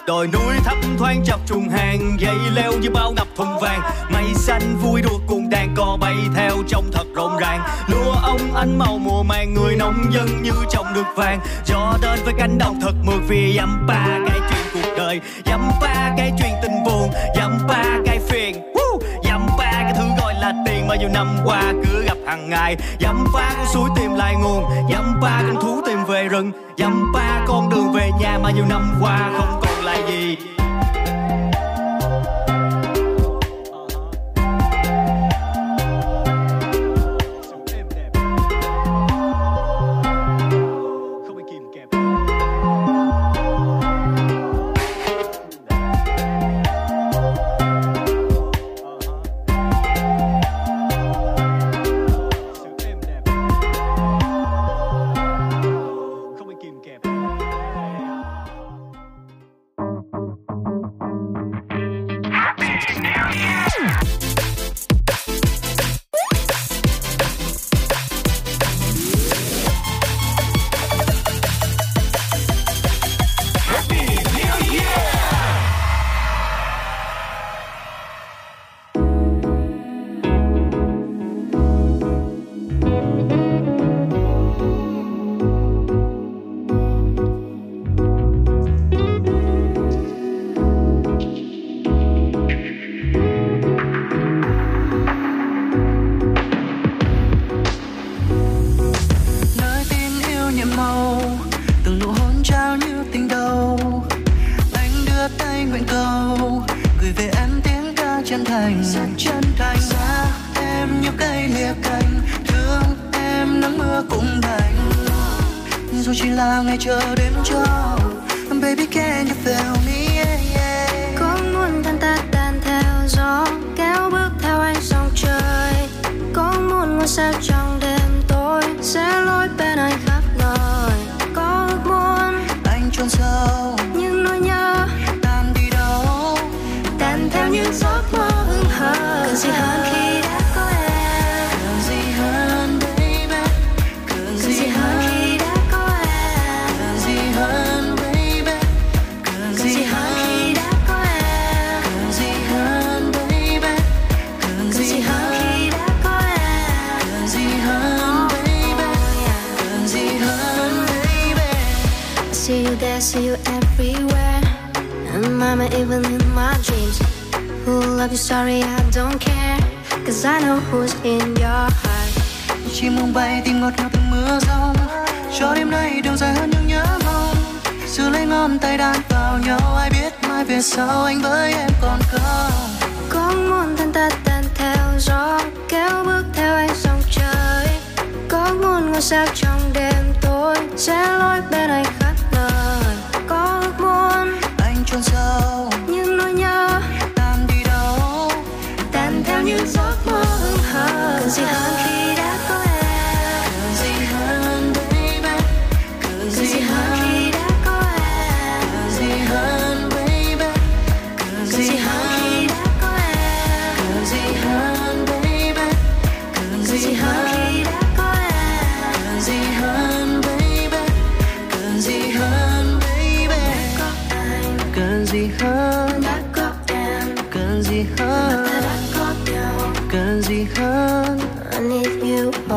Đồi núi thấp thoáng chập trùng hàng, dây leo như bao ngập thùng vàng. Mây xanh vui đùa cùng đàn cò bay theo trong thật rộn ràng. Lúa ông ánh màu mùa màng, người nông dân như trồng được vàng. Gió đến với cánh đồng thật mượt vì dăm ba cái chuyện cuộc đời. Dăm ba cái chuyện tình buồn dăm ba cái phiền. Dăm ba cái thứ gọi là tiền mà nhiều năm qua cứ gặp hàng ngày. Dăm ba con suối tìm lại nguồn dăm ba con thú về rừng. Dăm ba con đường về nhà mà nhiều năm qua không còn lại gì.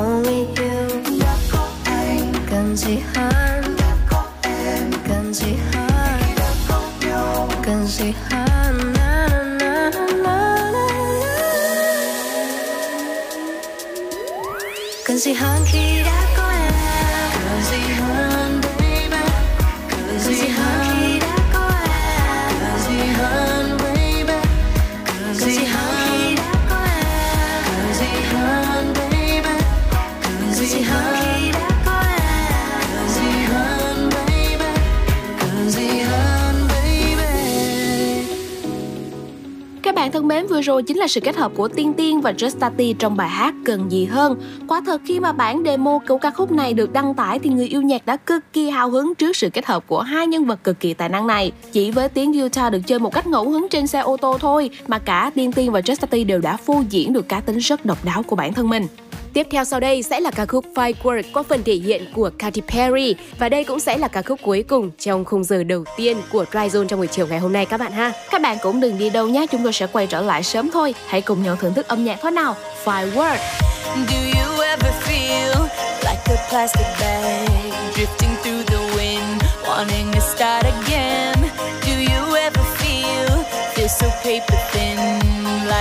Only you. Cần gì hơn? Cần Cần. Cần đến vừa rồi chính là sự kết hợp của Tiên Tiên và Justati trong bài hát Cần gì hơn. Quả thật khi mà bản demo của ca khúc này được đăng tải thì người yêu nhạc đã cực kỳ hào hứng trước sự kết hợp của hai nhân vật cực kỳ tài năng này. Chỉ với tiếng guitar được chơi một cách ngẫu hứng trên xe ô tô thôi mà cả Tiên Tiên và Justati đều đã phô diễn được cá tính rất độc đáo của bản thân mình. Tiếp theo sau đây sẽ là ca khúc Firework qua phần thể hiện của Katy Perry và đây cũng sẽ là ca khúc cuối cùng trong khung giờ đầu tiên của Dry Zone trong buổi chiều ngày hôm nay các bạn ha. Các bạn cũng đừng đi đâu nhé, chúng tôi sẽ quay trở lại sớm thôi. Hãy cùng nhau thưởng thức âm nhạc thôi nào. Firework. Do you ever feel like a plastic bag drifting through the wind, wanting to start again? Do you ever feel feel so paper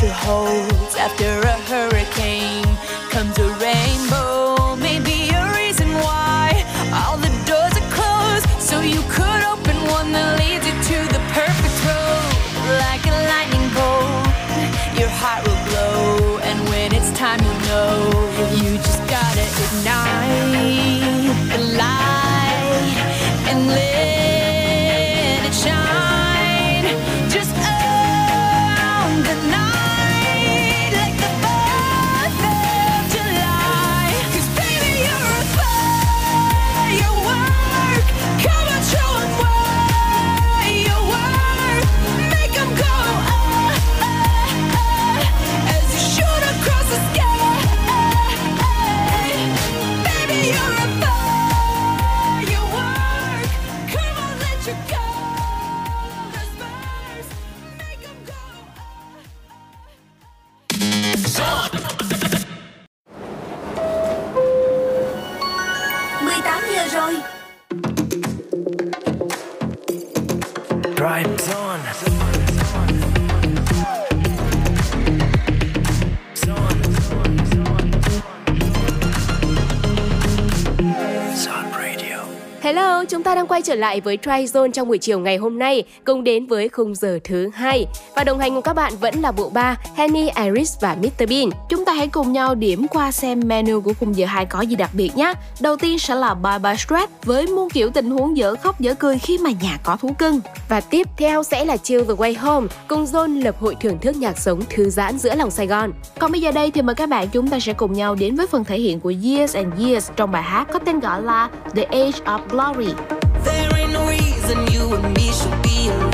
future holds after a い。ta đang quay trở lại với Try Zone trong buổi chiều ngày hôm nay, cùng đến với khung giờ thứ hai Và đồng hành cùng các bạn vẫn là bộ ba Henny, Iris và Mr Bean. Chúng ta hãy cùng nhau điểm qua xem menu của khung giờ hai có gì đặc biệt nhé. Đầu tiên sẽ là Bye Bye Stress với muôn kiểu tình huống dở khóc dở cười khi mà nhà có thú cưng. Và tiếp theo sẽ là Chill the Way Home cùng Zone lập hội thưởng thức nhạc sống thư giãn giữa lòng Sài Gòn. Còn bây giờ đây thì mời các bạn chúng ta sẽ cùng nhau đến với phần thể hiện của Years and Years trong bài hát có tên gọi là The Age of Glory. no reason you and me should be alone.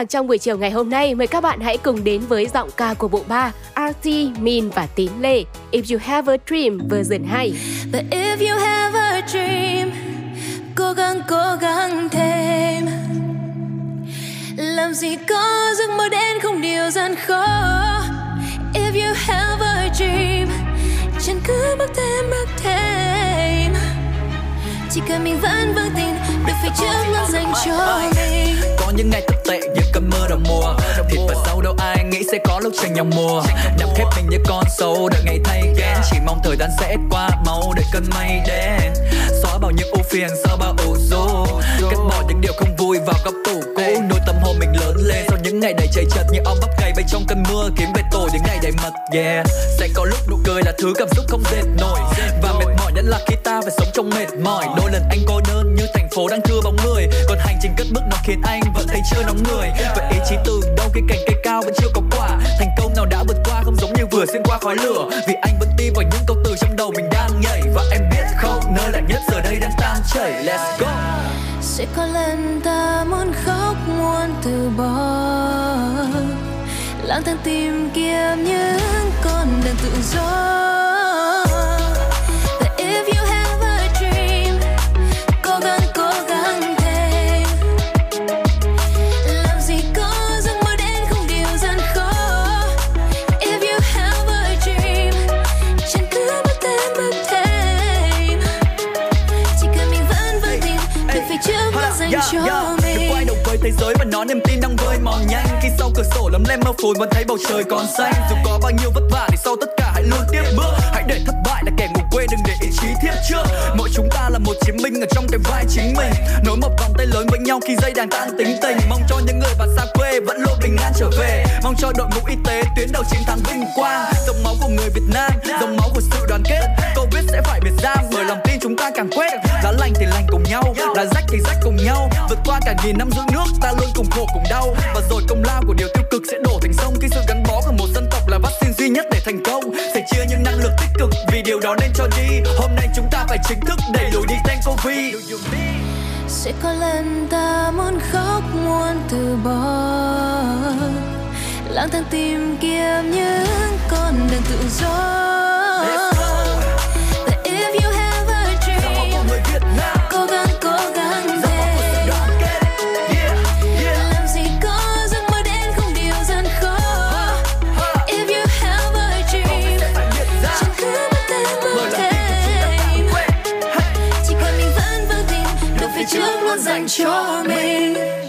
Nhạc trong buổi chiều ngày hôm nay, mời các bạn hãy cùng đến với giọng ca của bộ ba RT, Min và Tín Lê. If You Have a Dream version 2. But if you have a dream Cố gắng cố gắng thêm. Làm gì có giấc mơ đến không điều gian khó. If you have a dream Chẳng cứ bước thêm bước thêm. Chỉ cần mình vẫn vững tin Được phía trước luôn dành cho mình có những ngày thật tệ như cơn mưa đầu mùa. Thịt và sâu đâu ai nghĩ sẽ có lúc tranh nhau mùa Nằm khép mình như con sâu đợi ngày thay ghen Chỉ mong thời gian sẽ qua mau để cơn mây đến. Xóa bao nhiêu ưu phiền sau bao ủ rũ. Cắt bỏ những điều không vui vào góc tủ cũ. Nuôi tâm hồn mình lớn lên, sau những ngày đầy chạy chật Như ong bắp cày bay trong cơn mưa. Kiếm về tổ những ngày đầy mật, Yeah. Sẽ có lúc nụ cười là thứ cảm xúc không dệt nổi. Và mệt mỏi nhất là khi ta phải sống trong mệt mỏi. Đôi lần anh cô đơn như thành phố đang thưa bóng người. Còn hành trình cất bước nó khiến anh vẫn thấy chưa nóng người. Vậy ý chí từ đâu cái cành cây cao vẫn chưa có quả? Thành công nào đã vượt qua không giống như vừa xuyên qua khói lửa. Vì anh vẫn tin vào những câu từ trong đầu mình đang nhảy. Và em biết không, nơi lạnh nhất giờ đây đang tan chảy. Let's go! Sẽ có lần ta muốn khóc, muốn từ bỏ. Lang thang tìm kiếm những con đường tự do. Cho Được mình quay đầu với thế giới và nó niềm tin đang vơi mòn nhanh. Khi sau cửa sổ lấm lem mơ phùn vẫn thấy bầu trời còn xanh. Dù có bao nhiêu vất vả thì sau tất cả hãy luôn tiếp bước. Hãy để thất bại là kẻ ngủ quên đừng để ý chí thiết trước. Mỗi chúng ta là một chiến binh ở trong cái vai chính mình. Nối một vòng tay lớn với nhau khi dây đàn tan tính tình. Mong cho những người bạn xa quê vẫn luôn bình an trở về. Mong cho đội ngũ y tế tuyến đầu chiến thắng vinh quang. Dòng máu của người Việt Nam, dòng máu của sự đoàn kết. Covid sẽ phải biệt giam bởi lòng tin chúng ta càng quét nhau, lá rách thì rách cùng nhau. Vượt qua cả nghìn năm giữ nước ta luôn cùng khổ cùng đau. Và rồi công lao của điều tiêu cực sẽ đổ thành sông. Khi sự gắn bó của một dân tộc là vaccine duy nhất để thành công. Sẽ chia những năng lượng tích cực vì điều đó nên cho đi. Hôm nay chúng ta phải chính thức đẩy lùi đi tên Covid. Sẽ có lần ta muốn khóc muốn từ bỏ. Lang thang tìm kiếm những con đường tự do trước luôn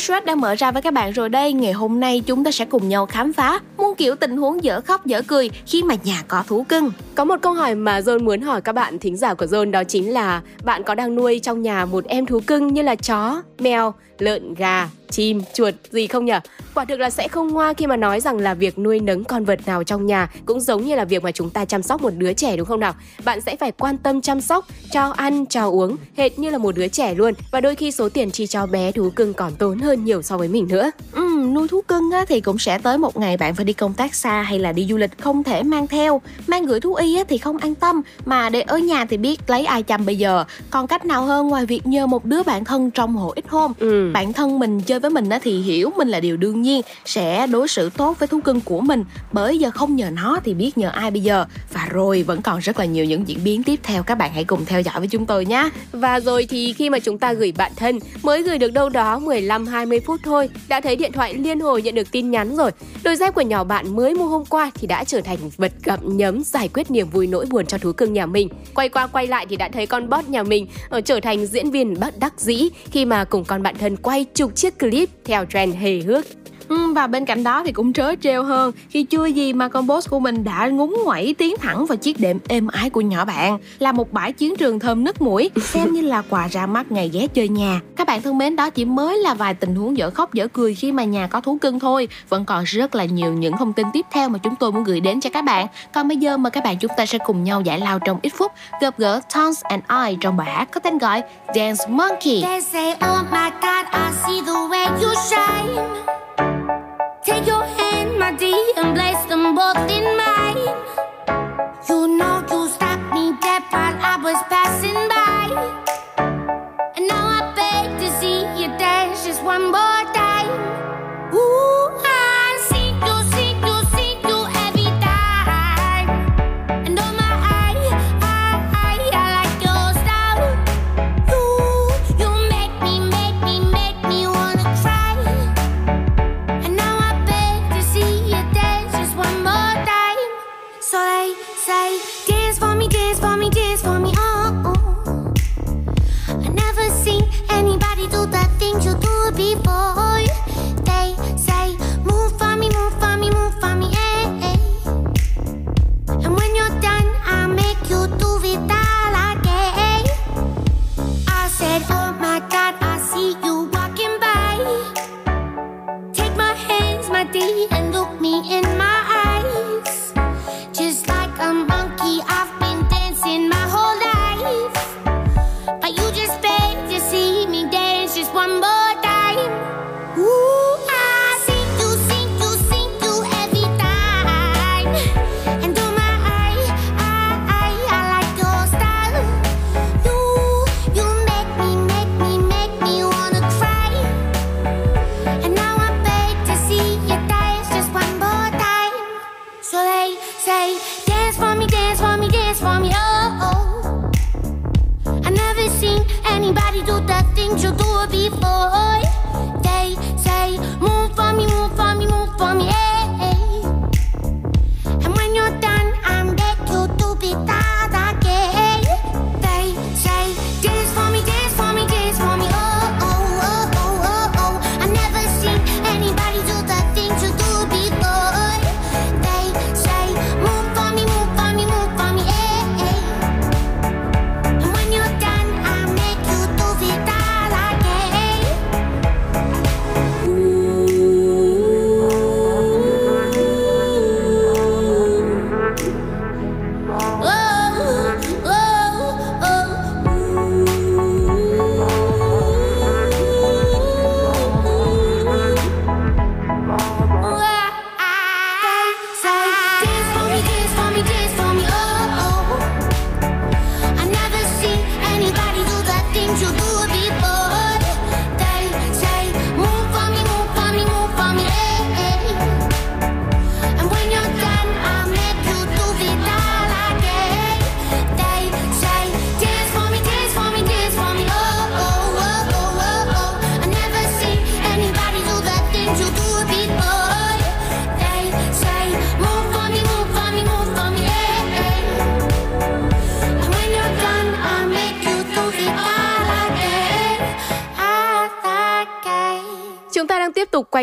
chuyên mục đang mở ra với các bạn rồi đây. Ngày hôm nay chúng ta sẽ cùng nhau khám phá muôn kiểu tình huống dở khóc dở cười khi mà nhà có thú cưng. Có một câu hỏi mà John muốn hỏi các bạn thính giả của John đó chính là bạn có đang nuôi trong nhà một em thú cưng như là chó, mèo, lợn, gà, chim, chuột gì không nhỉ? Quả thực là sẽ không ngoa khi mà nói rằng là việc nuôi nấng con vật nào trong nhà cũng giống như là việc mà chúng ta chăm sóc một đứa trẻ đúng không nào? Bạn sẽ phải quan tâm chăm sóc, cho ăn, cho uống, hệt như là một đứa trẻ luôn. Và đôi khi số tiền chi cho bé thú cưng còn tốn hơn nhiều so với mình nữa. Ừ, nuôi thú cưng á, thì cũng sẽ tới một ngày bạn phải đi công tác xa hay là đi du lịch không thể mang theo. Mang gửi thú y á, thì không an tâm, mà để ở nhà thì biết lấy ai chăm bây giờ. Còn cách nào hơn ngoài việc nhờ một đứa bạn thân trong hộ ít hôm. Ừ. Bạn thân mình chơi với mình á, thì hiểu mình là điều đương nhiên sẽ đối xử tốt với thú cưng của mình. Bởi giờ không nhờ nó thì biết nhờ ai bây giờ. Và rồi vẫn còn rất là nhiều những diễn biến tiếp theo các bạn hãy cùng theo dõi với chúng tôi nhé. Và rồi thì khi mà chúng ta gửi bạn thân mới gửi được đâu đó đó 15-20 phút thôi đã thấy điện thoại liên hồi nhận được tin nhắn rồi. Đôi dép của nhỏ bạn mới mua hôm qua thì đã trở thành vật gặm nhấm giải quyết niềm vui nỗi buồn cho thú cưng nhà mình. Quay qua quay lại thì đã thấy con bot nhà mình ờ, trở thành diễn viên bất đắc dĩ khi mà cùng con bạn thân quay chục chiếc clip theo trend hề hước. Ừ, và bên cạnh đó thì cũng trớ trêu hơn. Khi chưa gì mà con boss của mình đã ngúng ngoẩy tiến thẳng vào chiếc đệm êm ái của nhỏ bạn. Là một bãi chiến trường thơm nức mũi *laughs* xem như là quà ra mắt ngày ghé chơi nhà. Các bạn thân mến đó chỉ mới là vài tình huống dở khóc dở cười khi mà nhà có thú cưng thôi. Vẫn còn rất là nhiều những thông tin tiếp theo mà chúng tôi muốn gửi đến cho các bạn. Còn bây giờ mời các bạn chúng ta sẽ cùng nhau giải lao trong ít phút gặp gỡ Tons and I trong bài hát có tên gọi Dance Monkey. They say, oh my God, I see the way you shine. Take your hand, my dear, and place them both in mine. You know you stopped me dead while I was passing by. And now I beg to see you dance just one more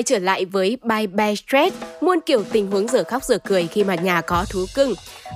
trở lại với Bye Bye Stress, muôn kiểu tình huống giờ khóc giờ cười khi mà nhà có thú cưng.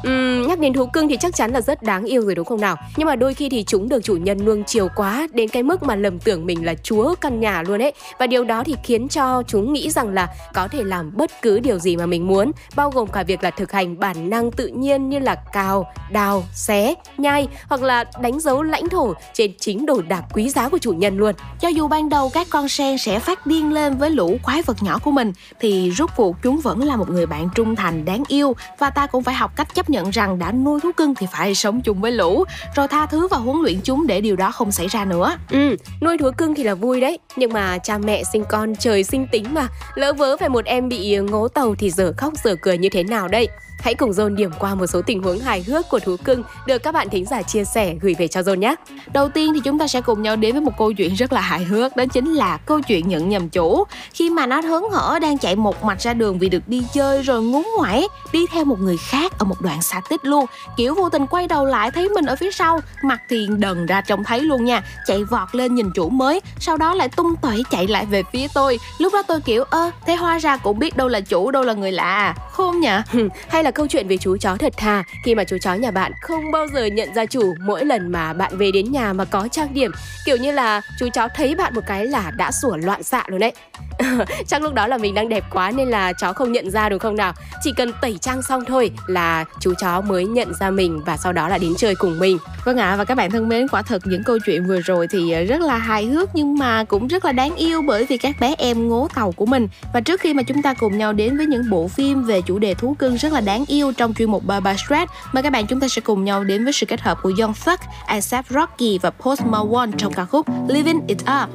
Uhm, nhắc đến thú cưng thì chắc chắn là rất đáng yêu rồi đúng không nào? Nhưng mà đôi khi thì chúng được chủ nhân nuông chiều quá đến cái mức mà lầm tưởng mình là chúa căn nhà luôn ấy. Và điều đó thì khiến cho chúng nghĩ rằng là có thể làm bất cứ điều gì mà mình muốn, bao gồm cả việc là thực hành bản năng tự nhiên như là cào, đào, xé, nhai hoặc là đánh dấu lãnh thổ trên chính đồ đạc quý giá của chủ nhân luôn. Cho dù ban đầu các con sen sẽ phát điên lên với lũ quái vật nhỏ của mình thì rốt cuộc chúng vẫn là một người bạn trung thành đáng yêu và ta cũng phải học cách chấp nhận rằng đã nuôi thú cưng thì phải sống chung với lũ rồi tha thứ và huấn luyện chúng để điều đó không xảy ra nữa. Ừ, nuôi thú cưng thì là vui đấy, nhưng mà cha mẹ sinh con trời sinh tính mà, lỡ vớ phải một em bị ngố tàu thì giờ khóc giờ cười như thế nào đây? Hãy cùng Zone điểm qua một số tình huống hài hước của thú cưng được các bạn thính giả chia sẻ gửi về cho Zone nhé. Đầu tiên thì chúng ta sẽ cùng nhau đến với một câu chuyện rất là hài hước đó chính là câu chuyện nhận nhầm chủ. Khi mà nó hớn hở đang chạy một mạch ra đường vì được đi chơi rồi ngúng ngoải đi theo một người khác ở một đoạn xa tích luôn. Kiểu vô tình quay đầu lại thấy mình ở phía sau, mặt thì đần ra trông thấy luôn nha. Chạy vọt lên nhìn chủ mới, sau đó lại tung tẩy chạy lại về phía tôi. Lúc đó tôi kiểu ơ, thế hóa ra cũng biết đâu là chủ đâu là người lạ. Khôn nhỉ? *laughs* Hay là câu chuyện về chú chó thật thà khi mà chú chó nhà bạn không bao giờ nhận ra chủ mỗi lần mà bạn về đến nhà mà có trang điểm. Kiểu như là chú chó thấy bạn một cái là đã sủa loạn xạ luôn đấy. *laughs* Chắc lúc đó là mình đang đẹp quá nên là chó không nhận ra đúng không nào? Chỉ cần tẩy trang xong thôi là chú chó mới nhận ra mình và sau đó là đến chơi cùng mình. Vâng ạ, và các bạn thân mến, quả thật những câu chuyện vừa rồi thì ờ, rất là hài hước nhưng mà cũng rất là đáng yêu bởi vì các bé em ngố tàu của mình. Và trước khi mà chúng ta cùng nhau đến với những bộ phim về chủ đề thú cưng rất là đáng đáng yêu trong chuyên mục Baba Stretch mời các bạn chúng ta sẽ cùng nhau đến với sự kết hợp của Young Thug, ASAP Rocky và Post Malone trong ca khúc Living It Up.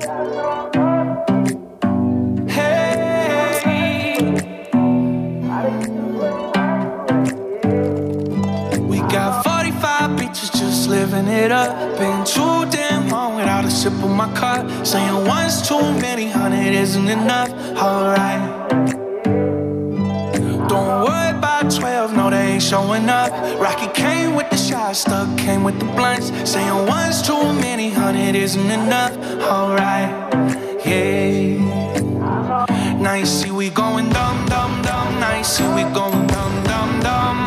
We got 45 bitches just living it up. Been too damn long without a sip of my cup. Saying one's too many, hundred isn't enough. Alright. 12, no, they ain't showing up. Rocky came with the shot, stuck came with the blunts. Saying one's too many, hundred isn't enough. Alright, yeah. Now you see we going dumb, dumb, dumb. Now you see we going dumb, dumb, dumb.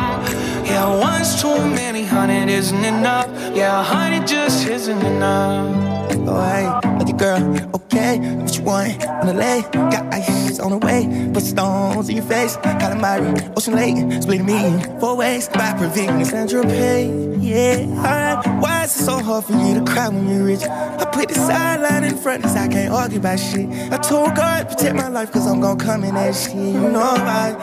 Yeah, one's too many, hundred isn't enough. Yeah, hundred just isn't enough. Oh, like your girl, okay, what you want on the lay? Got ice on the way, put stones in your face. Calamari, Ocean Lake, split me four ways. By Pavilion, Sandra Pay, yeah, alright. Why is it so hard for you to cry when you're rich? I put the sideline in front, cause I can't argue about shit. I told God, protect my life, cause I'm gonna come in that shit. You know I,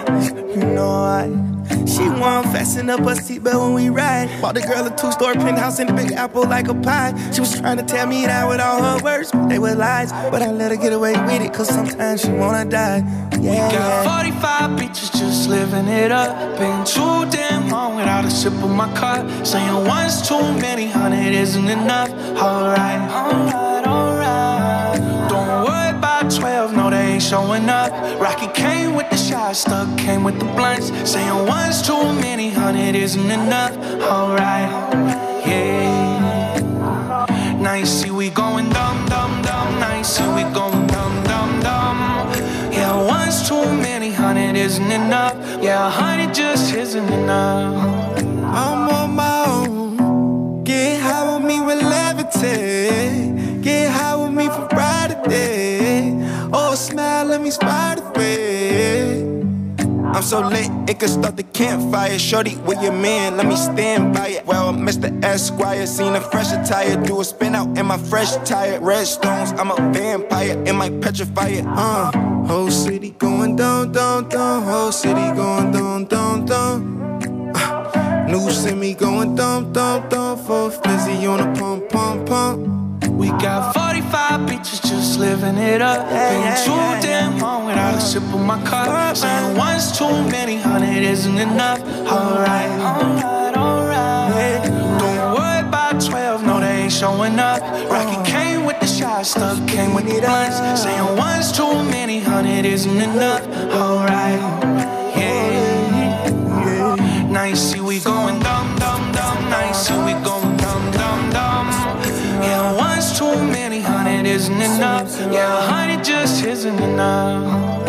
you know I. She want fasten up her seatbelt when we ride. Bought the girl a two-story penthouse in the Big Apple like a pie. She was trying to tell me that with all her words, but they were lies. But I let her get away with it, cause sometimes she wanna die. Yeah, We got yeah. 45 bitches just living it up. Been too damn long without a sip of my cup. Saying one's too many, hundred isn't enough. Alright, alright. Don't worry about 12, no, they ain't showing up. Rocky came with the shot, stuck came with the blunts. Saying one's too many, hundred isn't enough. Alright, yeah. Now you see we going dumb, dumb, dumb. Now you see we going dumb, dumb, dumb. Yeah, one's too many, hundred isn't enough. Yeah, hundred just isn't enough. Let me red. I'm so lit, it could start the campfire. Shorty, with your man, let me stand by it. Well, Mr. Esquire, seen a fresh attire. Do a spin out in my fresh tire. Red stones, I'm a vampire, it might petrify it. Uh, whole city going down, down, down. Whole city going down, down, down. Uh, New semi going dump, dump, dump. For fizzy on a pump, pump, pump. We got 45 bitches just living it up. Been too damn long without a sip of my cup. Saying one's too many, hundred isn't enough. Alright, alright, alright. Don't worry about 12, no, they ain't showing up. Rocky came with the shot, stuck came with the blunts. Saying one's too many, hundred isn't enough. Alright, yeah. Now you see we going isn't enough. Yeah, honey just isn't enough.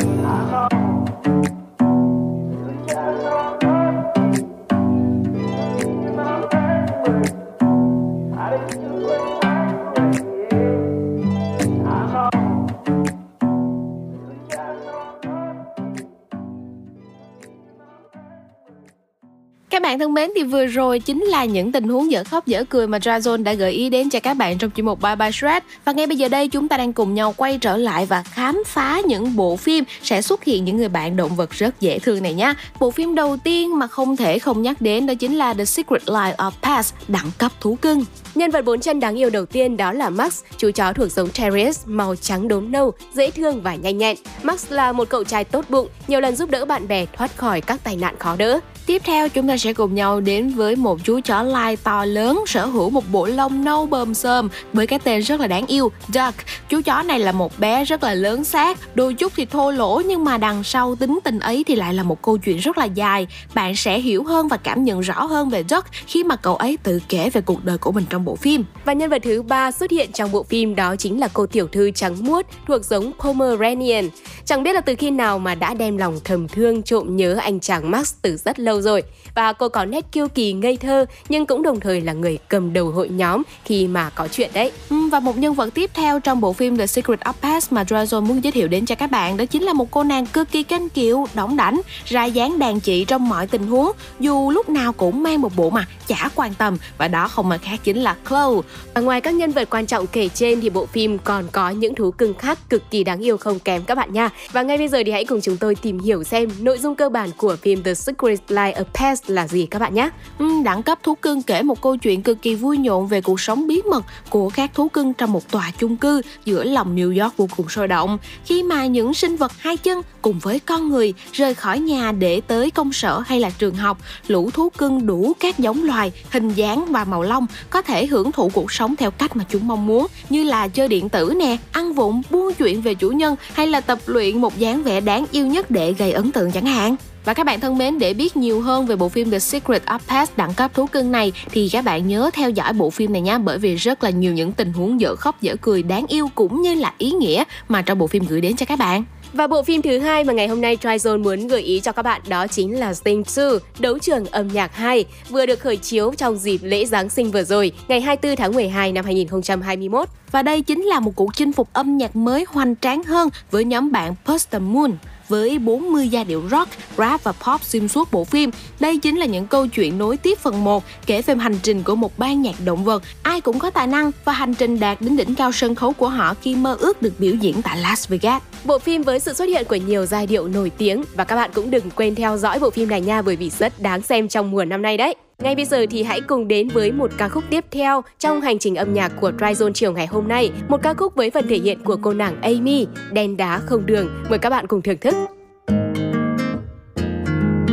Các bạn thân mến thì vừa rồi chính là những tình huống dở khóc dở cười mà Drazone đã gợi ý đến cho các bạn trong chuyên mục Bye Bye Shred và ngay bây giờ đây chúng ta đang cùng nhau quay trở lại và khám phá những bộ phim sẽ xuất hiện những người bạn động vật rất dễ thương này nhé. Bộ phim đầu tiên mà không thể không nhắc đến đó chính là The Secret Life of Pets, đẳng cấp thú cưng. Nhân vật bốn chân đáng yêu đầu tiên đó là Max, chú chó thuộc giống Terrier, màu trắng đốm nâu, dễ thương và nhanh nhẹn. Max là một cậu trai tốt bụng, nhiều lần giúp đỡ bạn bè thoát khỏi các tai nạn khó đỡ. Tiếp theo chúng ta sẽ cùng nhau đến với một chú chó lai to lớn sở hữu một bộ lông nâu bờm xơm với cái tên rất là đáng yêu Duck. Chú chó này là một bé rất là lớn xác, đôi chút thì thô lỗ nhưng mà đằng sau tính tình ấy thì lại là một câu chuyện rất là dài. Bạn sẽ hiểu hơn và cảm nhận rõ hơn về Duck khi mà cậu ấy tự kể về cuộc đời của mình trong bộ phim. Và nhân vật thứ ba xuất hiện trong bộ phim đó chính là cô tiểu thư trắng muốt thuộc giống Pomeranian. Chẳng biết là từ khi nào mà đã đem lòng thầm thương trộm nhớ anh chàng Max từ rất lâu rồi. Và cô có nét kiêu kỳ ngây thơ nhưng cũng đồng thời là người cầm đầu hội nhóm khi mà có chuyện đấy. Ừ, Và một nhân vật tiếp theo trong bộ phim The Secret of Pets mà Drazone muốn giới thiệu đến cho các bạn đó chính là một cô nàng cực kỳ kênh kiệu, đỏng đảnh, ra dáng đàn chị trong mọi tình huống, dù lúc nào cũng mang một bộ mặt chả quan tâm và đó không mà khác chính là Chloe. Và ngoài các nhân vật quan trọng kể trên thì bộ phim còn có những thú cưng khác cực kỳ đáng yêu không kém các bạn nha. Và ngay bây giờ thì hãy cùng chúng tôi tìm hiểu xem nội dung cơ bản của phim The Secret Life A past là gì các bạn nhé. Uhm, đẳng cấp thú cưng kể một câu chuyện cực kỳ vui nhộn về cuộc sống bí mật của các thú cưng trong một tòa chung cư giữa lòng New York vô cùng sôi động. Khi mà những sinh vật hai chân cùng với con người rời khỏi nhà để tới công sở hay là trường học, lũ thú cưng đủ các giống loài, hình dáng và màu lông có thể hưởng thụ cuộc sống theo cách mà chúng mong muốn như là chơi điện tử nè, ăn vụng, buôn chuyện về chủ nhân hay là tập luyện một dáng vẻ đáng yêu nhất để gây ấn tượng chẳng hạn. Và các bạn thân mến, để biết nhiều hơn về bộ phim The Secret of Pets đẳng cấp thú cưng này thì các bạn nhớ theo dõi bộ phim này nha bởi vì rất là nhiều những tình huống dở khóc dở cười đáng yêu cũng như là ý nghĩa mà trong bộ phim gửi đến cho các bạn. Và bộ phim thứ hai mà ngày hôm nay Tryzone muốn gợi ý cho các bạn đó chính là Sing 2, Đấu trường âm nhạc 2, vừa được khởi chiếu trong dịp lễ Giáng sinh vừa rồi, ngày 24 tháng 12 năm 2021. Và đây chính là một cuộc chinh phục âm nhạc mới hoành tráng hơn với nhóm bạn Poster Moon với 40 giai điệu rock, rap và pop xuyên suốt bộ phim. Đây chính là những câu chuyện nối tiếp phần 1 kể về hành trình của một ban nhạc động vật. Ai cũng có tài năng và hành trình đạt đến đỉnh cao sân khấu của họ khi mơ ước được biểu diễn tại Las Vegas. Bộ phim với sự xuất hiện của nhiều giai điệu nổi tiếng và các bạn cũng đừng quên theo dõi bộ phim này nha bởi vì rất đáng xem trong mùa năm nay đấy. Ngay bây giờ thì hãy cùng đến với một ca khúc tiếp theo trong hành trình âm nhạc của Tryzone chiều ngày hôm nay. Một ca khúc với phần thể hiện của cô nàng Amy, Đen đá không đường. Mời các bạn cùng thưởng thức.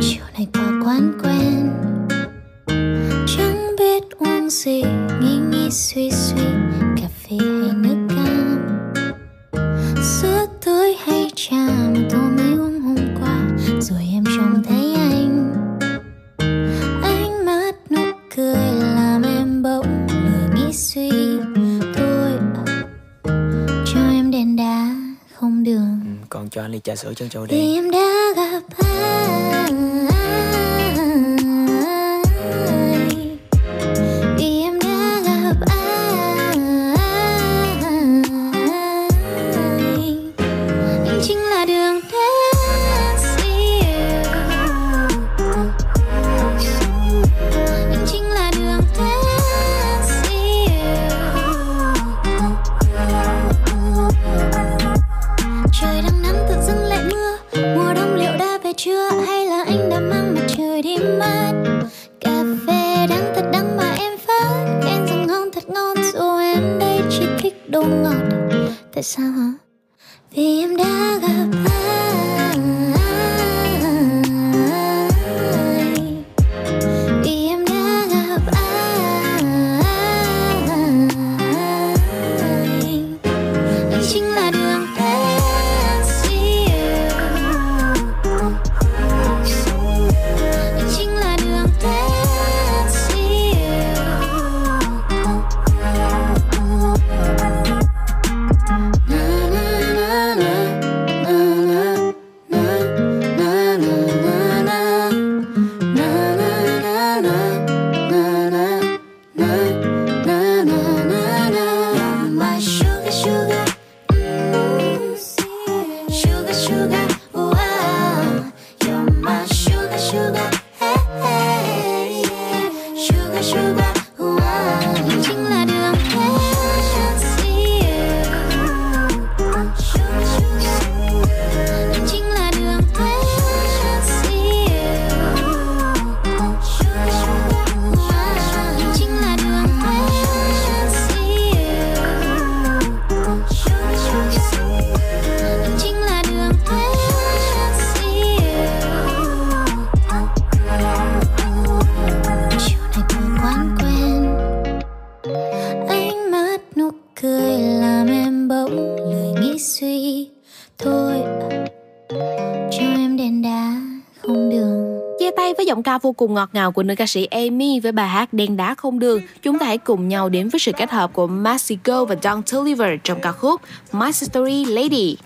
chiều này qua quán quen chẳng biết uống gì nghĩ nghĩ suy suy cà phê hay nước cam sữa tươi hay trà mà tôi mới uống hôm qua rồi em trông thấy Còn cho anh ly trà sữa chân trâu vì em đã gặp anh. cùng ngọt ngào của nữ ca sĩ Amy với bài hát Đen đá không đường, chúng ta hãy cùng nhau đến với sự kết hợp của Maxico và Don Toliver trong ca khúc My Story Lady.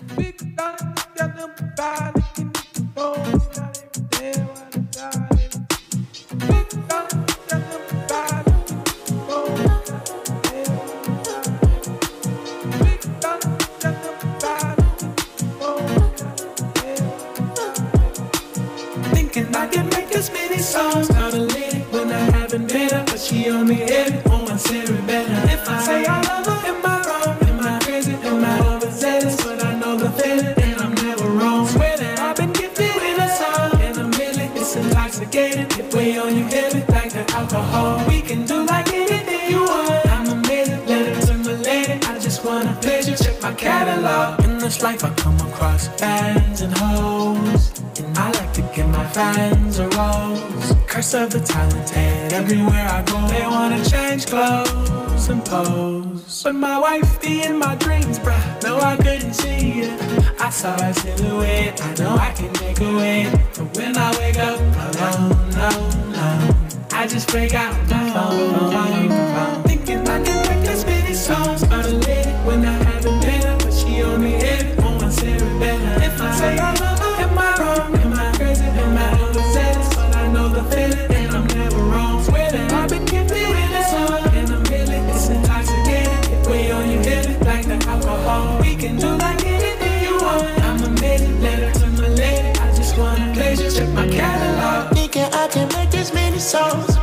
talented. Everywhere I go, they wanna change clothes and pose. But my wife be in my dreams, bruh. No, I couldn't see you. I saw a silhouette. I know I can make a way. But when I wake up alone, no, no, I just break out. songs.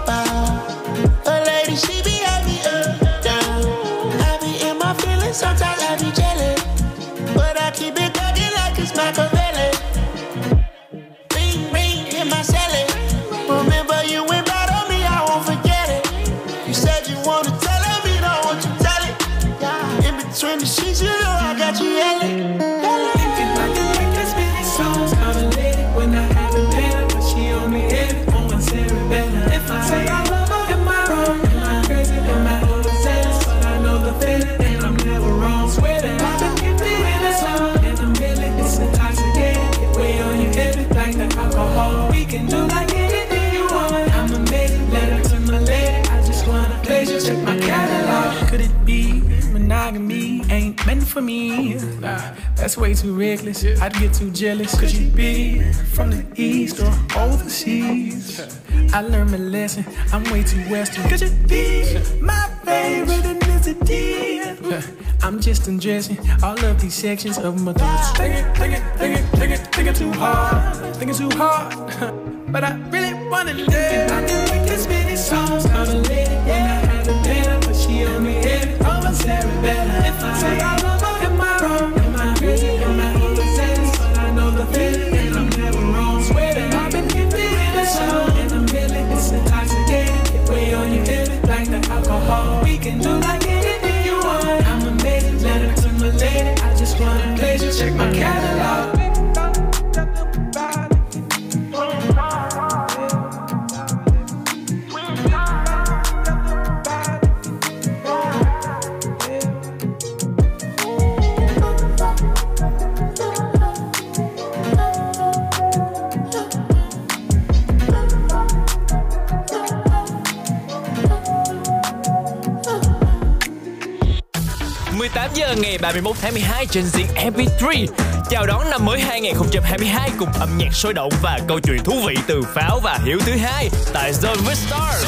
That's way too reckless. I'd get too jealous. Could you be from the east or overseas? I learned my lesson. I'm way too western. Could you be my favorite ethnicity? I'm just undressing all of these sections of my thoughts. Thinking, thinking, thinking, thinking, thinking too hard. Thinking too hard. *laughs* but I really wanna live. 21 tháng 12 trên diện MP3 Chào đón năm mới 2022 cùng âm nhạc sôi động và câu chuyện thú vị từ Pháo và Hiểu thứ hai tại Zone with Stars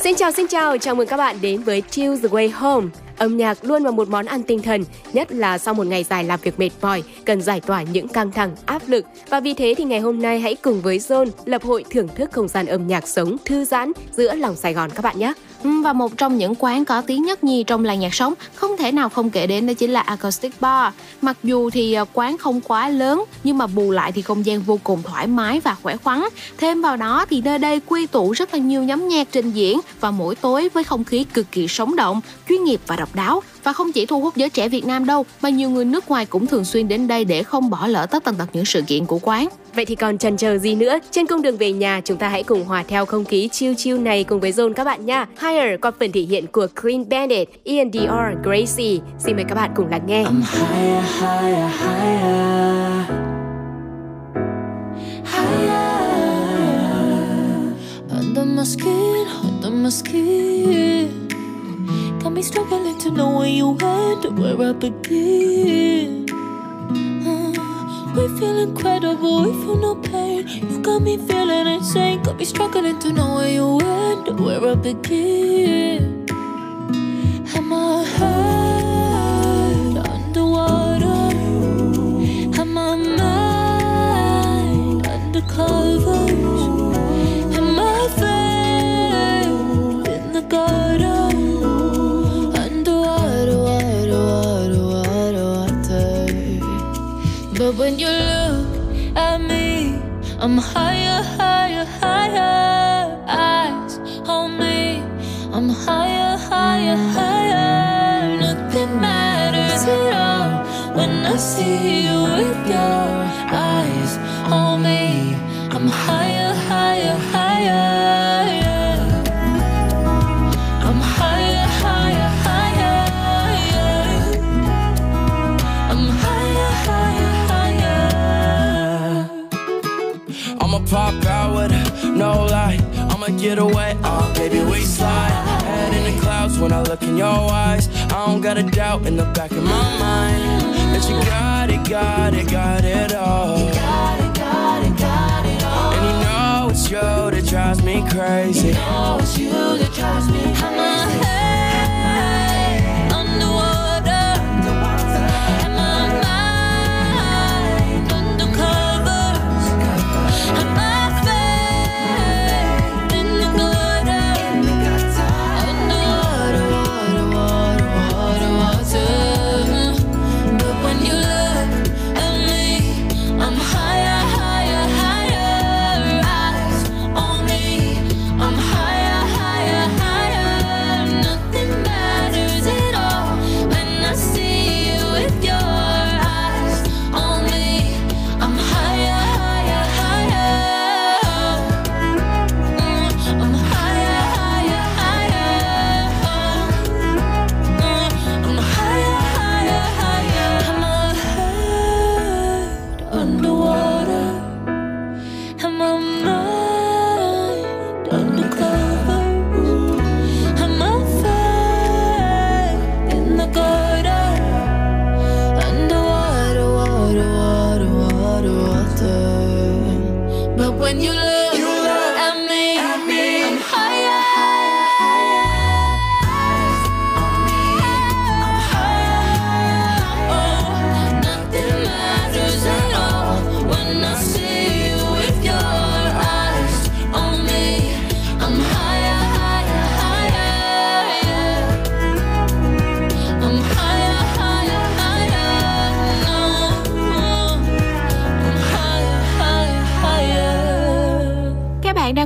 Xin chào, xin chào, chào mừng các bạn đến với Choose the Way Home. Âm nhạc luôn là một món ăn tinh thần, nhất là sau một ngày dài làm việc mệt mỏi, cần giải tỏa những căng thẳng, áp lực. Và vì thế thì ngày hôm nay hãy cùng với Zone lập hội thưởng thức không gian âm nhạc sống thư giãn giữa lòng Sài Gòn các bạn nhé. Ừ, và một trong những quán có tiếng nhất nhì trong làng nhạc sống không thể nào không kể đến đó chính là Acoustic Bar. Mặc dù thì ờ, quán không quá lớn nhưng mà bù lại thì không gian vô cùng thoải mái và khỏe khoắn. Thêm vào đó thì nơi đây quy tụ rất là nhiều nhóm nhạc trình diễn và mỗi tối với không khí cực kỳ sống động, chuyên nghiệp và độc đáo. Và không chỉ thu hút giới trẻ Việt Nam đâu mà nhiều người nước ngoài cũng thường xuyên đến đây để không bỏ lỡ tất tần tật những sự kiện của quán. Vậy thì còn chần chờ gì nữa? Trên cung đường về nhà, chúng ta hãy cùng hòa theo không khí chill chill này cùng với Zone các bạn nha. Higher qua phần thể hiện của Clean Bandit, Ian Dior, Gracie. Xin mời các bạn cùng lắng nghe. higher, higher, higher. Higher. Under my skin, under my skin. Struggling to know where you went, where I begin. Uh, we feel incredible, we feel no pain. You got me feeling insane. Got me struggling to know where you went, where I begin. Am I head I'm higher, get away, oh baby, we slide. Head in the clouds when I look in your eyes. I don't got a doubt in the back of my mind that you got it, got it, got it all. Got it, got it, got it all. And you know it's you that drives me crazy. You know it's you that drives me crazy.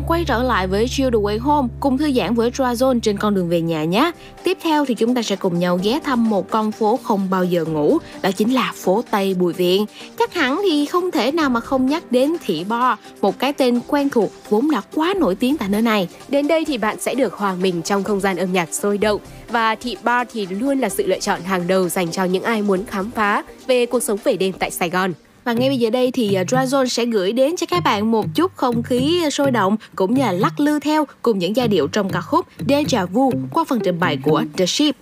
Quay trở lại với Chill the Way Home cùng thư giãn với Drazone trên con đường về nhà nhé. Tiếp theo thì chúng ta sẽ cùng nhau ghé thăm một con phố không bao giờ ngủ, đó chính là phố Tây Bùi Viện. Chắc hẳn thì không thể nào mà không nhắc đến Thị Bo, một cái tên quen thuộc vốn đã quá nổi tiếng tại nơi này. Đến đây thì bạn sẽ được hòa mình trong không gian âm nhạc sôi động và thị Bo thì luôn là sự lựa chọn hàng đầu dành cho những ai muốn khám phá về cuộc sống về đêm tại Sài Gòn. Và ngay bây giờ đây thì à, Dragon Drazone sẽ gửi đến cho các bạn một chút không khí sôi động cũng như là lắc lư theo cùng những giai điệu trong ca khúc Deja Vu qua phần trình bày của The Ship.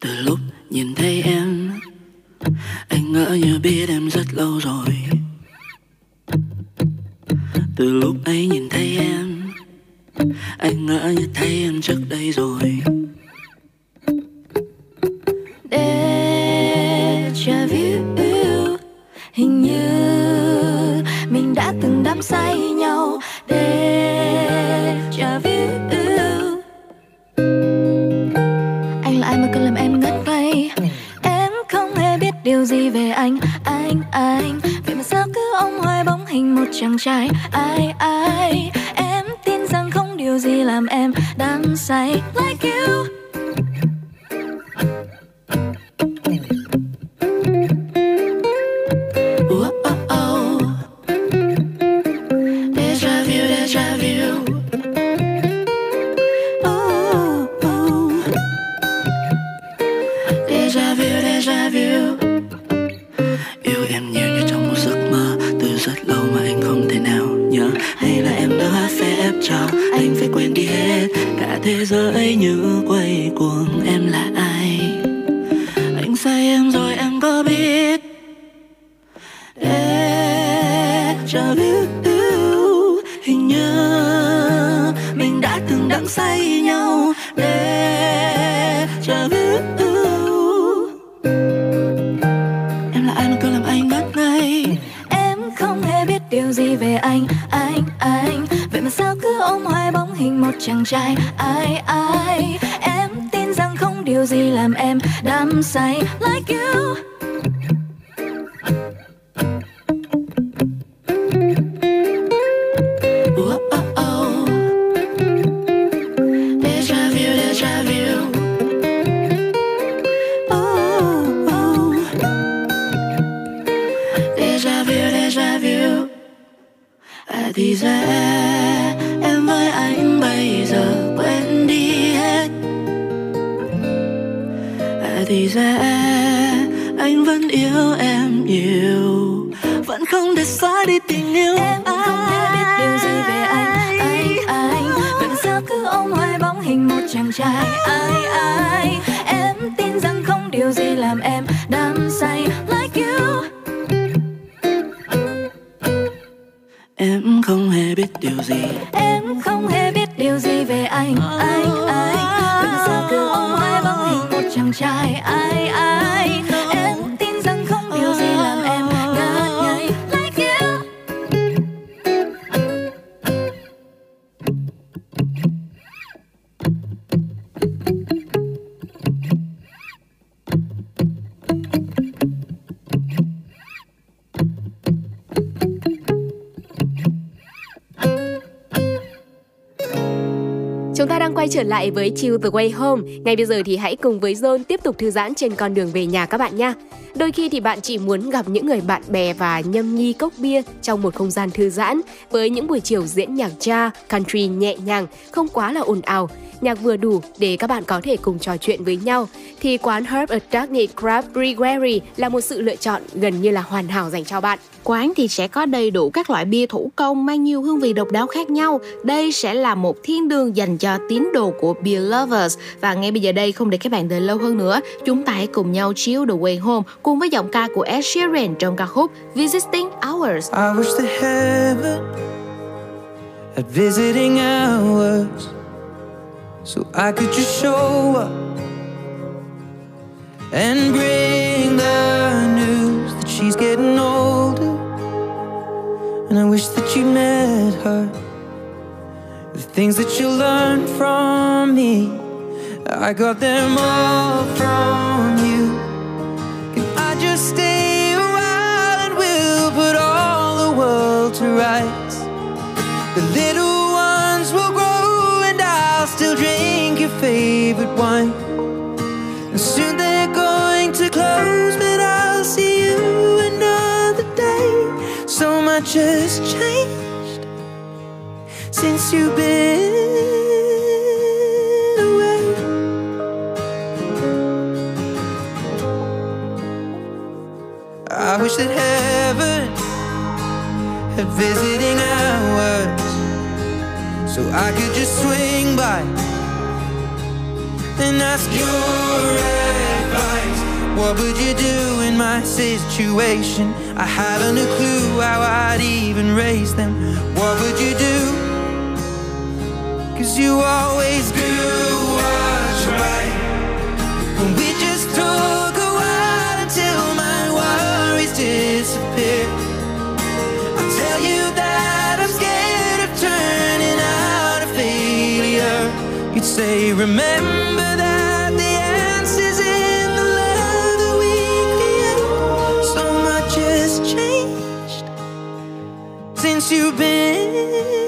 Từ lúc nhìn thấy em, Anh ngỡ như biết em rất lâu rồi từ lúc ấy nhìn thấy em, anh ngỡ như thấy em trước đây rồi đắm say nhau Deja vu Anh là ai mà cứ làm em ngất ngây? Em không hề biết điều gì về anh. Anh, anh Vậy mà sao cứ ông hoài bóng hình một chàng trai? Ai, ai Em tin rằng không điều gì làm em đắm say. Like you. Cuồng em là ai? Anh say em rồi em có biết? Để cho biết yêu hình như mình đã từng đắm say nhau. Deja vu Em là ai mà cứ làm anh mất ngay Em không hề biết điều gì về anh, anh, anh. Vậy mà sao cứ ôm hoài bóng hình một chàng trai? Lại với Chill the Way Home. Ngay bây giờ thì hãy cùng với Zone tiếp tục thư giãn trên con đường về nhà các bạn nha. Đôi khi thì bạn chỉ muốn gặp những người bạn bè và nhâm nhi cốc bia trong một không gian thư giãn với những buổi chiều diễn nhạc cha, country nhẹ nhàng, không quá là ồn ào. Nhạc vừa đủ để các bạn có thể cùng trò chuyện với nhau thì quán Herb Attorney Craft Brewery là một sự lựa chọn gần như là hoàn hảo dành cho bạn. Quán thì sẽ có đầy đủ các loại bia thủ công mang nhiều hương vị độc đáo khác nhau. Đây sẽ là một thiên đường dành cho tín đồ của beer lovers. Và ngay bây giờ đây không để các bạn đợi lâu hơn nữa, chúng ta hãy cùng nhau chill the way home cùng với giọng ca của Ed Sheeran trong ca khúc Visiting Hours. I wish that heaven had visiting hours so I could just show up and bring the news that she's getting older. And I wish that you met her. The things that you learned from me, I got them all from you. Can I just stay a while and we'll put all the world to rights? Favorite wine. And soon they're going to close, but I'll see you another day. So much has changed since you've been away. I wish that heaven had visiting hours so I could just swing by and ask your advice. What would you do in my situation? I haven't a clue how I'd even raise them. What would you do? Cause you always do what's right. And we just took a while until my worries disappear. You'd say, remember that the answer's in the love that we create. So much has changed since you've been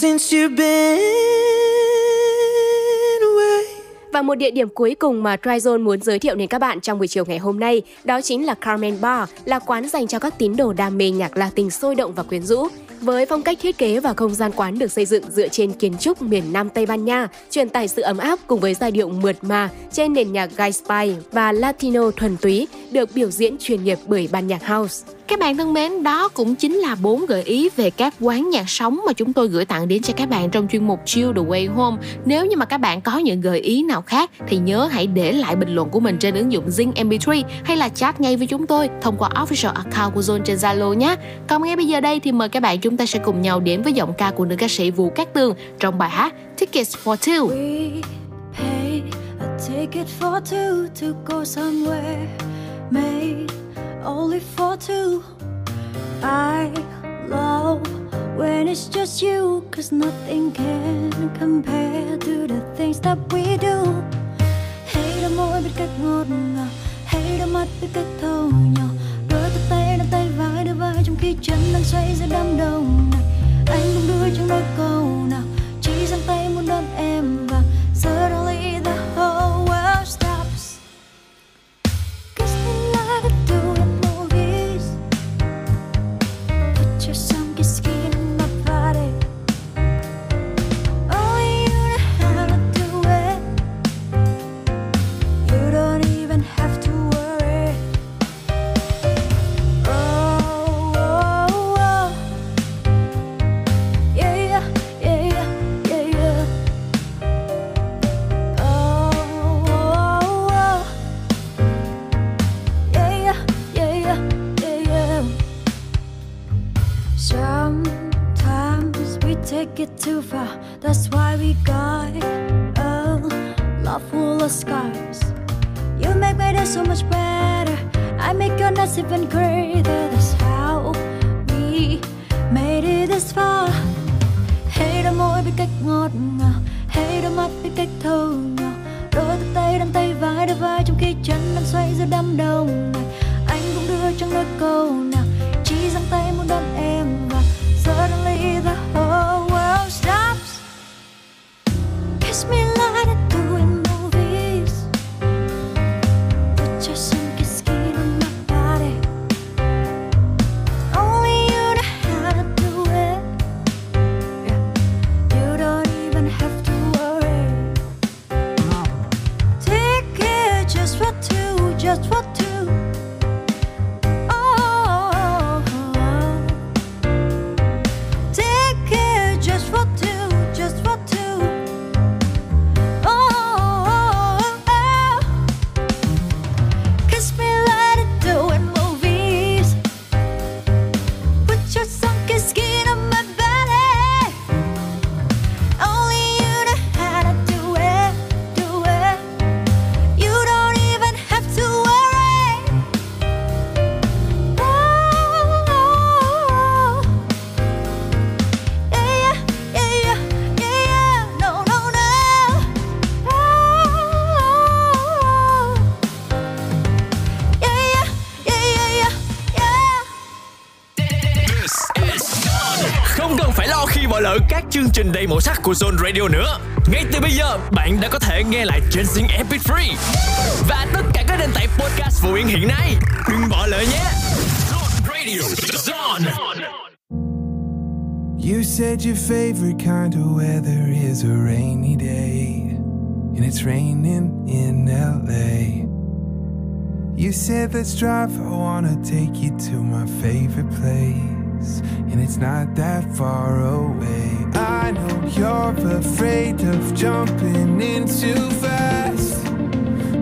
since you've been away. Và một địa điểm cuối cùng mà Tryzone muốn giới thiệu đến các bạn trong buổi chiều ngày hôm nay đó chính là Carmen Bar, là quán dành cho các tín đồ đam mê nhạc Latin sôi động và quyến rũ. Với phong cách thiết kế và không gian quán được xây dựng dựa trên kiến trúc miền Nam Tây Ban Nha, truyền tải sự ấm áp cùng với giai điệu mượt mà trên nền nhạc Guy Spy và Latino thuần túy được biểu diễn chuyên nghiệp bởi ban nhạc house. Các bạn thân mến, đó cũng chính là bốn gợi ý về các quán nhạc sống mà chúng tôi gửi tặng đến cho các bạn trong chuyên mục Chill the Way Home. Nếu như mà các bạn có những gợi ý nào khác thì nhớ hãy để lại bình luận của mình trên ứng dụng Zing MP3 hay là chat ngay với chúng tôi thông qua official account của Zone trên Zalo nhé. Còn ngay bây giờ đây thì mời các bạn chúng ta sẽ cùng nhau đến với giọng ca của nữ ca sĩ Vũ Cát Tường trong bài hát Tickets for Two. pay a ticket for two to go somewhere made only for two. I love when it's just you, cause nothing can compare to the things that we do. Hay đôi môi biết cách ngọt ngào, hay đôi mắt biết cách thâu nhỏ. Đôi tay tay nắm tay vai đưa vai trong khi chân đang xoay giữa đám đông này. Anh cũng đưa trong đôi câu nào, chỉ giang tay muốn đón em make even greater. That's how we made it this far. Hey, đôi môi biết cách ngọt ngào, hey, đôi mắt biết cách thâu ngào. Đôi tay tay đan tay vai đôi vai trong khi chân đang xoay giữa đám đông này. Anh cũng đưa trong đôi câu đầy màu sắc của Zone Radio nữa. Ngay từ bây giờ, bạn đã có thể nghe lại trên Zing MP3 và tất cả các nền tảng podcast phổ biến hiện nay. Đừng bỏ lỡ nhé. Zone Radio, Zone. You said your favorite kind of weather is a rainy day, and it's raining in LA. You said, Let's drive, I wanna take you to my favorite place, and it's not that far away. I know you're afraid of jumping in too fast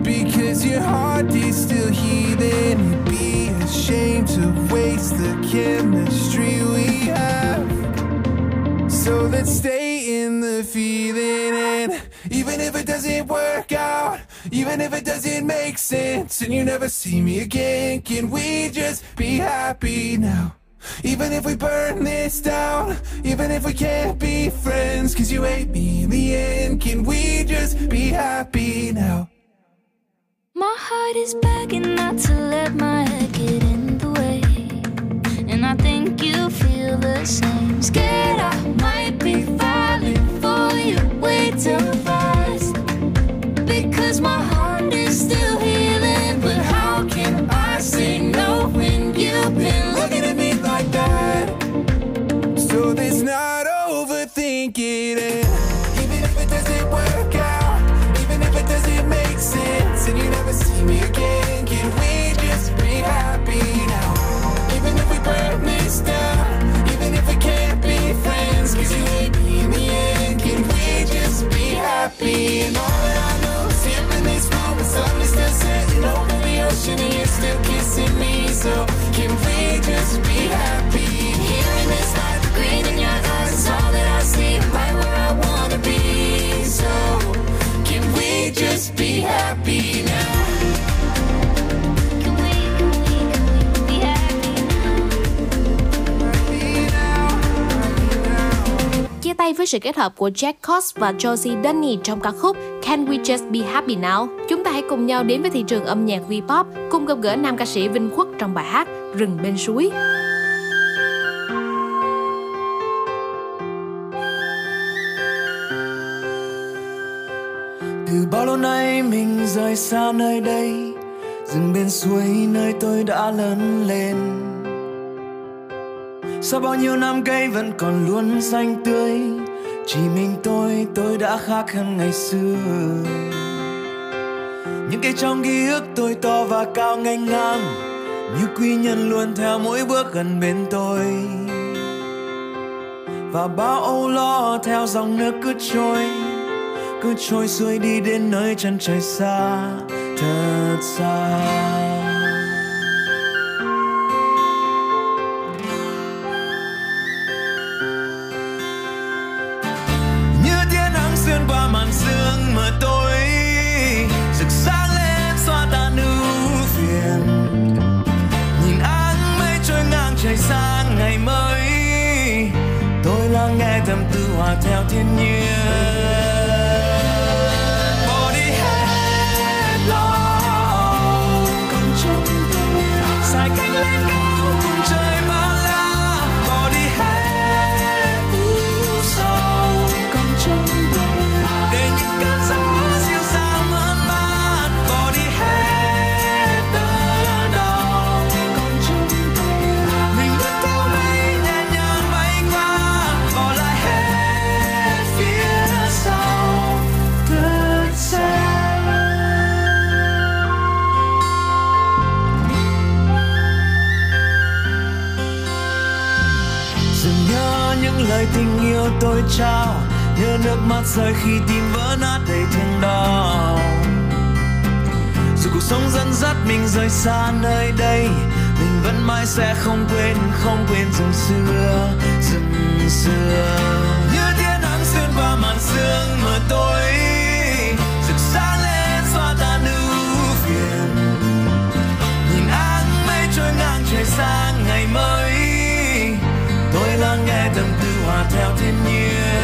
because your heart is still healing. You'd be ashamed to waste the chemistry we have. So let's stay in the feeling and even if it doesn't work out, even if it doesn't make sense and you never see me again, can we just be happy now? Even if we burn this down, even if we can't be friends, cause you hate me in the end, can we just be happy now? My heart is begging not to let my head get in the way. And I think you feel the same. Scared I might be falling for you way too. Overthinking it. Even if it doesn't work out, even if it doesn't make sense, and you never see me again, can we just be happy now? Even if we burn this down, even if we can't be friends, cause you hate me in the end, can we just be happy? And all that I know is here in this moment, sun is still setting over the ocean, and you're still kissing me. So can we just be happy? We just be happy now? Chia tay với sự kết hợp của Jack Cox và Josie Dunny trong ca khúc Can We Just Be Happy Now. Chúng ta hãy cùng nhau đến với thị trường âm nhạc V-pop, cùng gặp gỡ nam ca sĩ Vinh Khuất trong bài hát Rừng bên suối. Từ bao lâu nay mình rời xa nơi đây? Rừng bên suối nơi tôi đã lớn lên. Sau bao nhiêu năm cây vẫn còn luôn xanh tươi Chỉ mình tôi, tôi đã khác hơn ngày xưa. Những cây trong ký ức tôi to và cao ngang ngang Như quy nhân luôn theo mỗi bước gần bên tôi. Và bao âu lo theo dòng nước cứ trôi cứ trôi xuôi đi đến nơi chân trời xa, thật xa. Như tia nắng xuyên qua màn sương mờ tối, rực sáng lên xóa tan ưu phiền. Nhìn áng mây trôi ngang trời sang ngày mới, tôi lắng nghe tâm tư hòa theo thiên nhiên. Lời tình yêu tôi trao nhớ nước mắt rơi khi tim vỡ nát đầy thương đau. Dù cuộc sống dẫn dắt mình rời xa nơi đây, mình vẫn mãi sẽ không quên không quên rừng xưa rừng xưa. Như tia nắng xuyên qua màn sương mờ tối, rực sáng lên xóa tan ưu phiền. Nhìn áng mây trôi ngang trời sang ngày mới, tôi lắng nghe tâm tư hòa theo thiên nhiên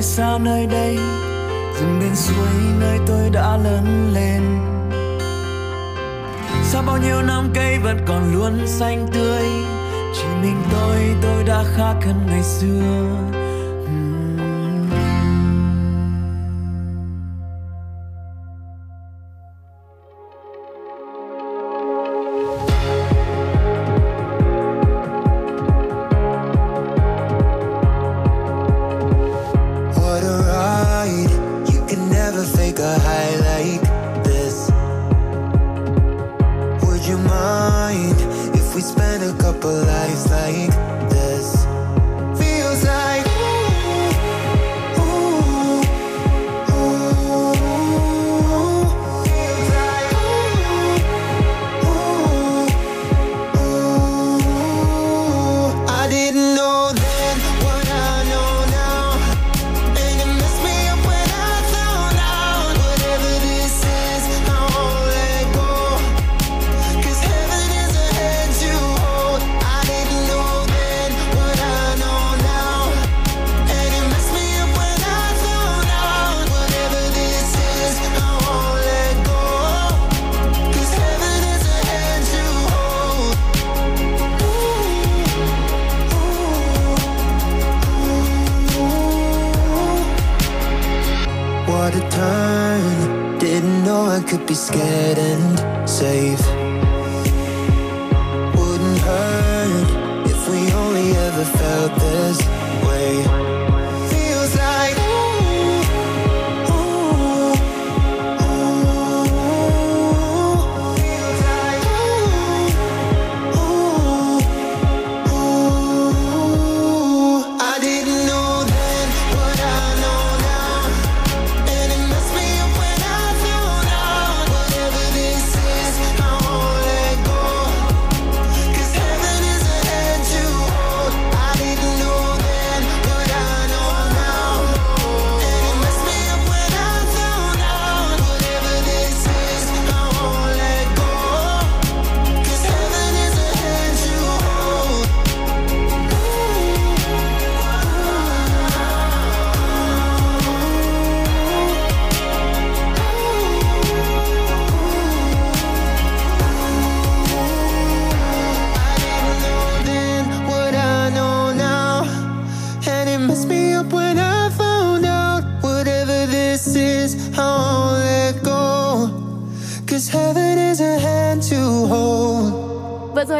nơi xa nơi đây rừng bên suối nơi tôi đã lớn lên? Sau bao nhiêu năm cây vẫn còn luôn xanh tươi, chỉ mình tôi tôi đã khác hơn ngày xưa.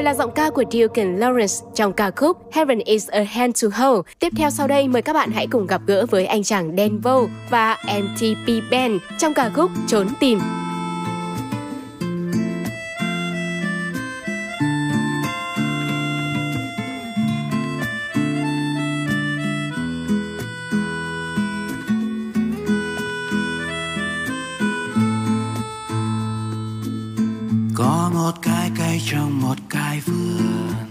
Rồi là giọng ca của Duke Lawrence trong ca khúc Heaven is a Hand to Hold. Tiếp theo sau đây, mời các bạn hãy cùng gặp gỡ với anh chàng Dan Vo và MTP Band trong ca khúc Trốn tìm. Một cái vườn.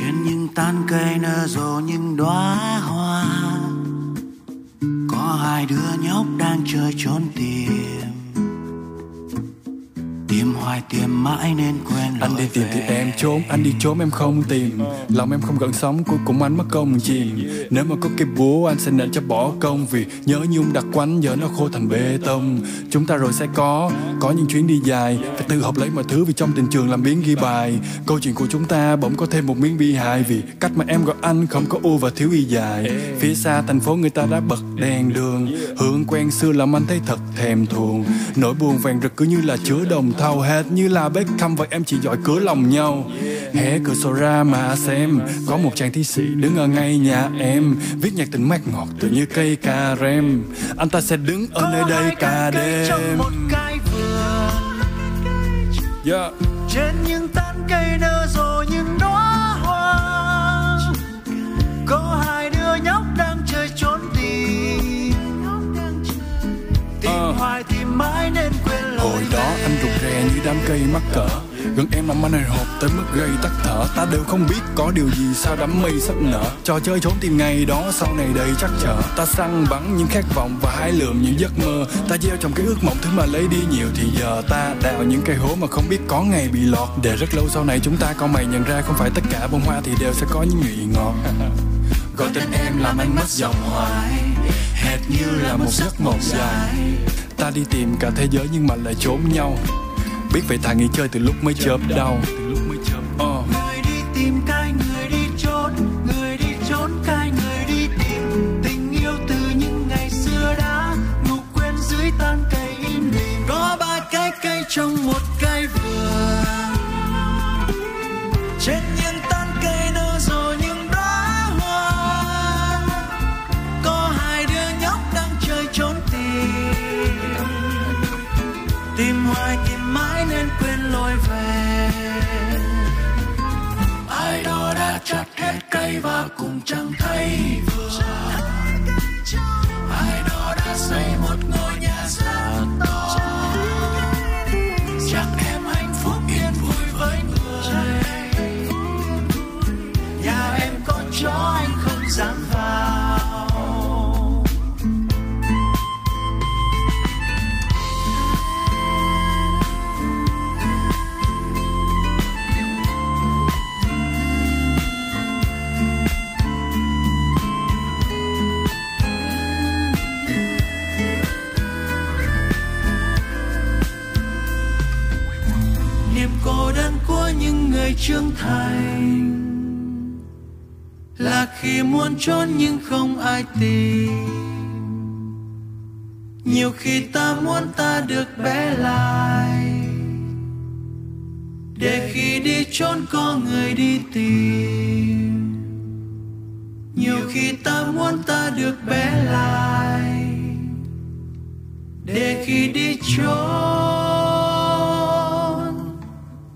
Trên những tán cây nở rộ những đóa hoa. Có hai đứa nhóc đang chơi trốn tìm. Tìm hoài tìm mãi nên quên Anh đi tìm thì em trốn, anh đi trốn em không tìm. Lòng em không gần sống, cuối cùng anh mất công chìm. Nếu mà có cây búa anh sẽ nện cho bỏ công Vì nhớ nhung đặc quánh giờ nó khô thành bê tông. Chúng ta rồi sẽ có, có những chuyến đi dài. Phải tự học lấy mọi thứ vì trong tình trường làm biến ghi bài. Câu chuyện của chúng ta bỗng có thêm một miếng bi hài Vì cách mà em gọi anh không có u và thiếu y dài. Phía xa thành phố người ta đã bật đèn đường. Hương quen xưa làm anh thấy thật thèm thuồng. Nỗi buồn vàng rực cứ như là chứa đồng thau Hết như là Beckham và em chỉ giỏi cửa lòng nhau. Hé cửa sổ ra mà xem. Có một chàng thi sĩ đứng ở ngay nhà em. Viết nhạc tình mát ngọt tự như cây cà rem. Anh ta sẽ đứng ở nơi đây cả đêm. một cái vườn. Yeah. Trên những tán cây nở rộ những đóa hoa. Có hai đứa nhóc đang chơi trốn tìm. Tìm hoài tìm mãi nên như đám cây mắc cỡ. Gần em làm anh hồi hộp tới mức gây tắc thở. Ta đều không biết có điều gì sao đám mây sắp nở. Trò chơi trốn tìm ngày đó, sau này đầy chắc chở. Ta săn bắn những khát vọng và hái lượm những giấc mơ. Ta gieo trong cái ước mộng, thứ mà lấy đi nhiều Thì giờ ta đào những cây hố mà không biết có ngày bị lọt. Để rất lâu sau này chúng ta con mày nhận ra Không phải tất cả bông hoa thì đều sẽ có những nhụy ngọt. *laughs* Gọi tên em làm anh mất giọng hoài. Hệt như là một giấc mộng dài. Ta đi tìm cả thế giới nhưng mà lại trốn nhau biết vậy thà nghỉ chơi từ lúc mới chớp đau Ờ. người đi tìm cái, người đi trốn người đi trốn cái, người đi tìm tình yêu từ những ngày xưa đã. Ngủ quên dưới tán cây im lìm. Có ba cái cây trong một cay cây và cùng chẳng thấy vừa. Ai đó đã xây một ngôi nhà rất to. Chắc em hạnh phúc yên vui với người. Nhà em có chó anh không dám niềm cô đơn của những người trưởng thành là khi muốn trốn nhưng không ai tìm nhiều khi ta muốn ta được bé lại, để khi đi trốn có người đi tìm. Nhiều khi ta muốn ta được bé lại, để khi đi trốn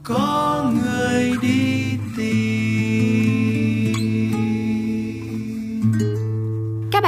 có người đi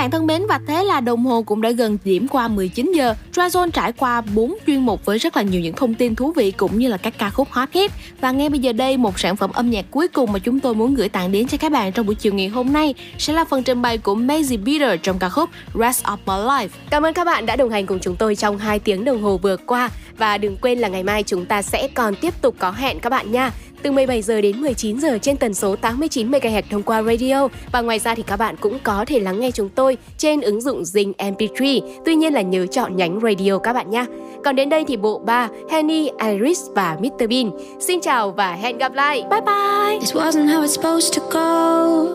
bạn thân mến, và thế là đồng hồ cũng đã gần điểm qua 19 giờ. Dryzone trải qua 4 chuyên mục với rất là nhiều những thông tin thú vị cũng như là các ca khúc hot hit. Và ngay bây giờ đây, một sản phẩm âm nhạc cuối cùng mà chúng tôi muốn gửi tặng đến cho các bạn trong buổi chiều ngày hôm nay sẽ là phần trình bày của Maisie Beater trong ca khúc Rest of My Life. Cảm ơn các bạn đã đồng hành cùng chúng tôi trong 2 tiếng đồng hồ vừa qua và đừng quên là ngày mai chúng ta sẽ còn tiếp tục có hẹn các bạn nha. Từ 17 giờ đến 19 giờ trên tần số 89 MHz thông qua radio và ngoài ra thì các bạn cũng có thể lắng nghe chúng tôi trên ứng dụng Zing MP3. Tuy nhiên là nhớ chọn nhánh radio các bạn nha. Còn đến đây thì bộ ba Henny, Iris và Mr Bean. Xin chào và hẹn gặp lại. Bye bye. This wasn't how it's supposed to go.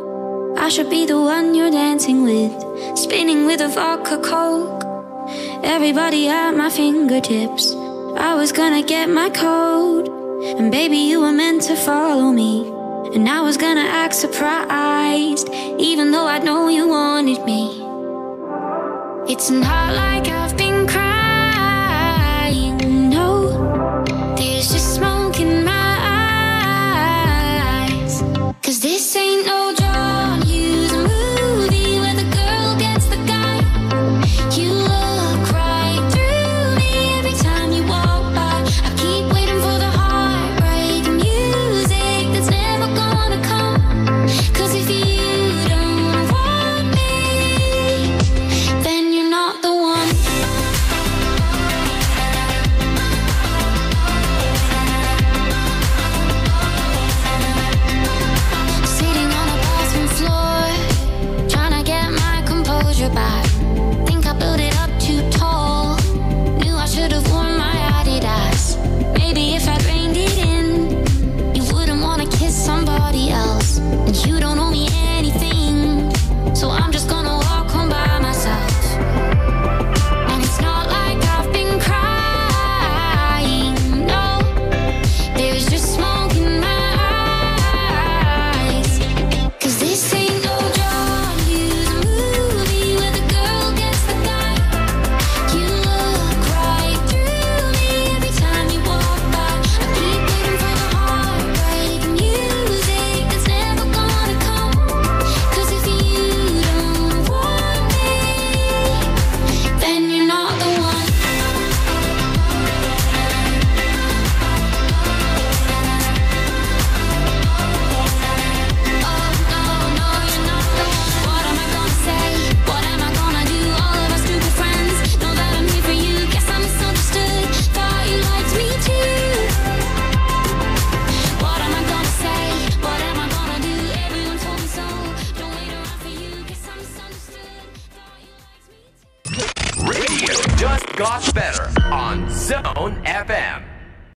I should be the one you're dancing with, spinning with a vodka coke. Everybody at my fingertips. I was gonna get my code, and baby, you were meant to follow me. And I was gonna act surprised, even though I know you wanted me. It's not like I Zone FM.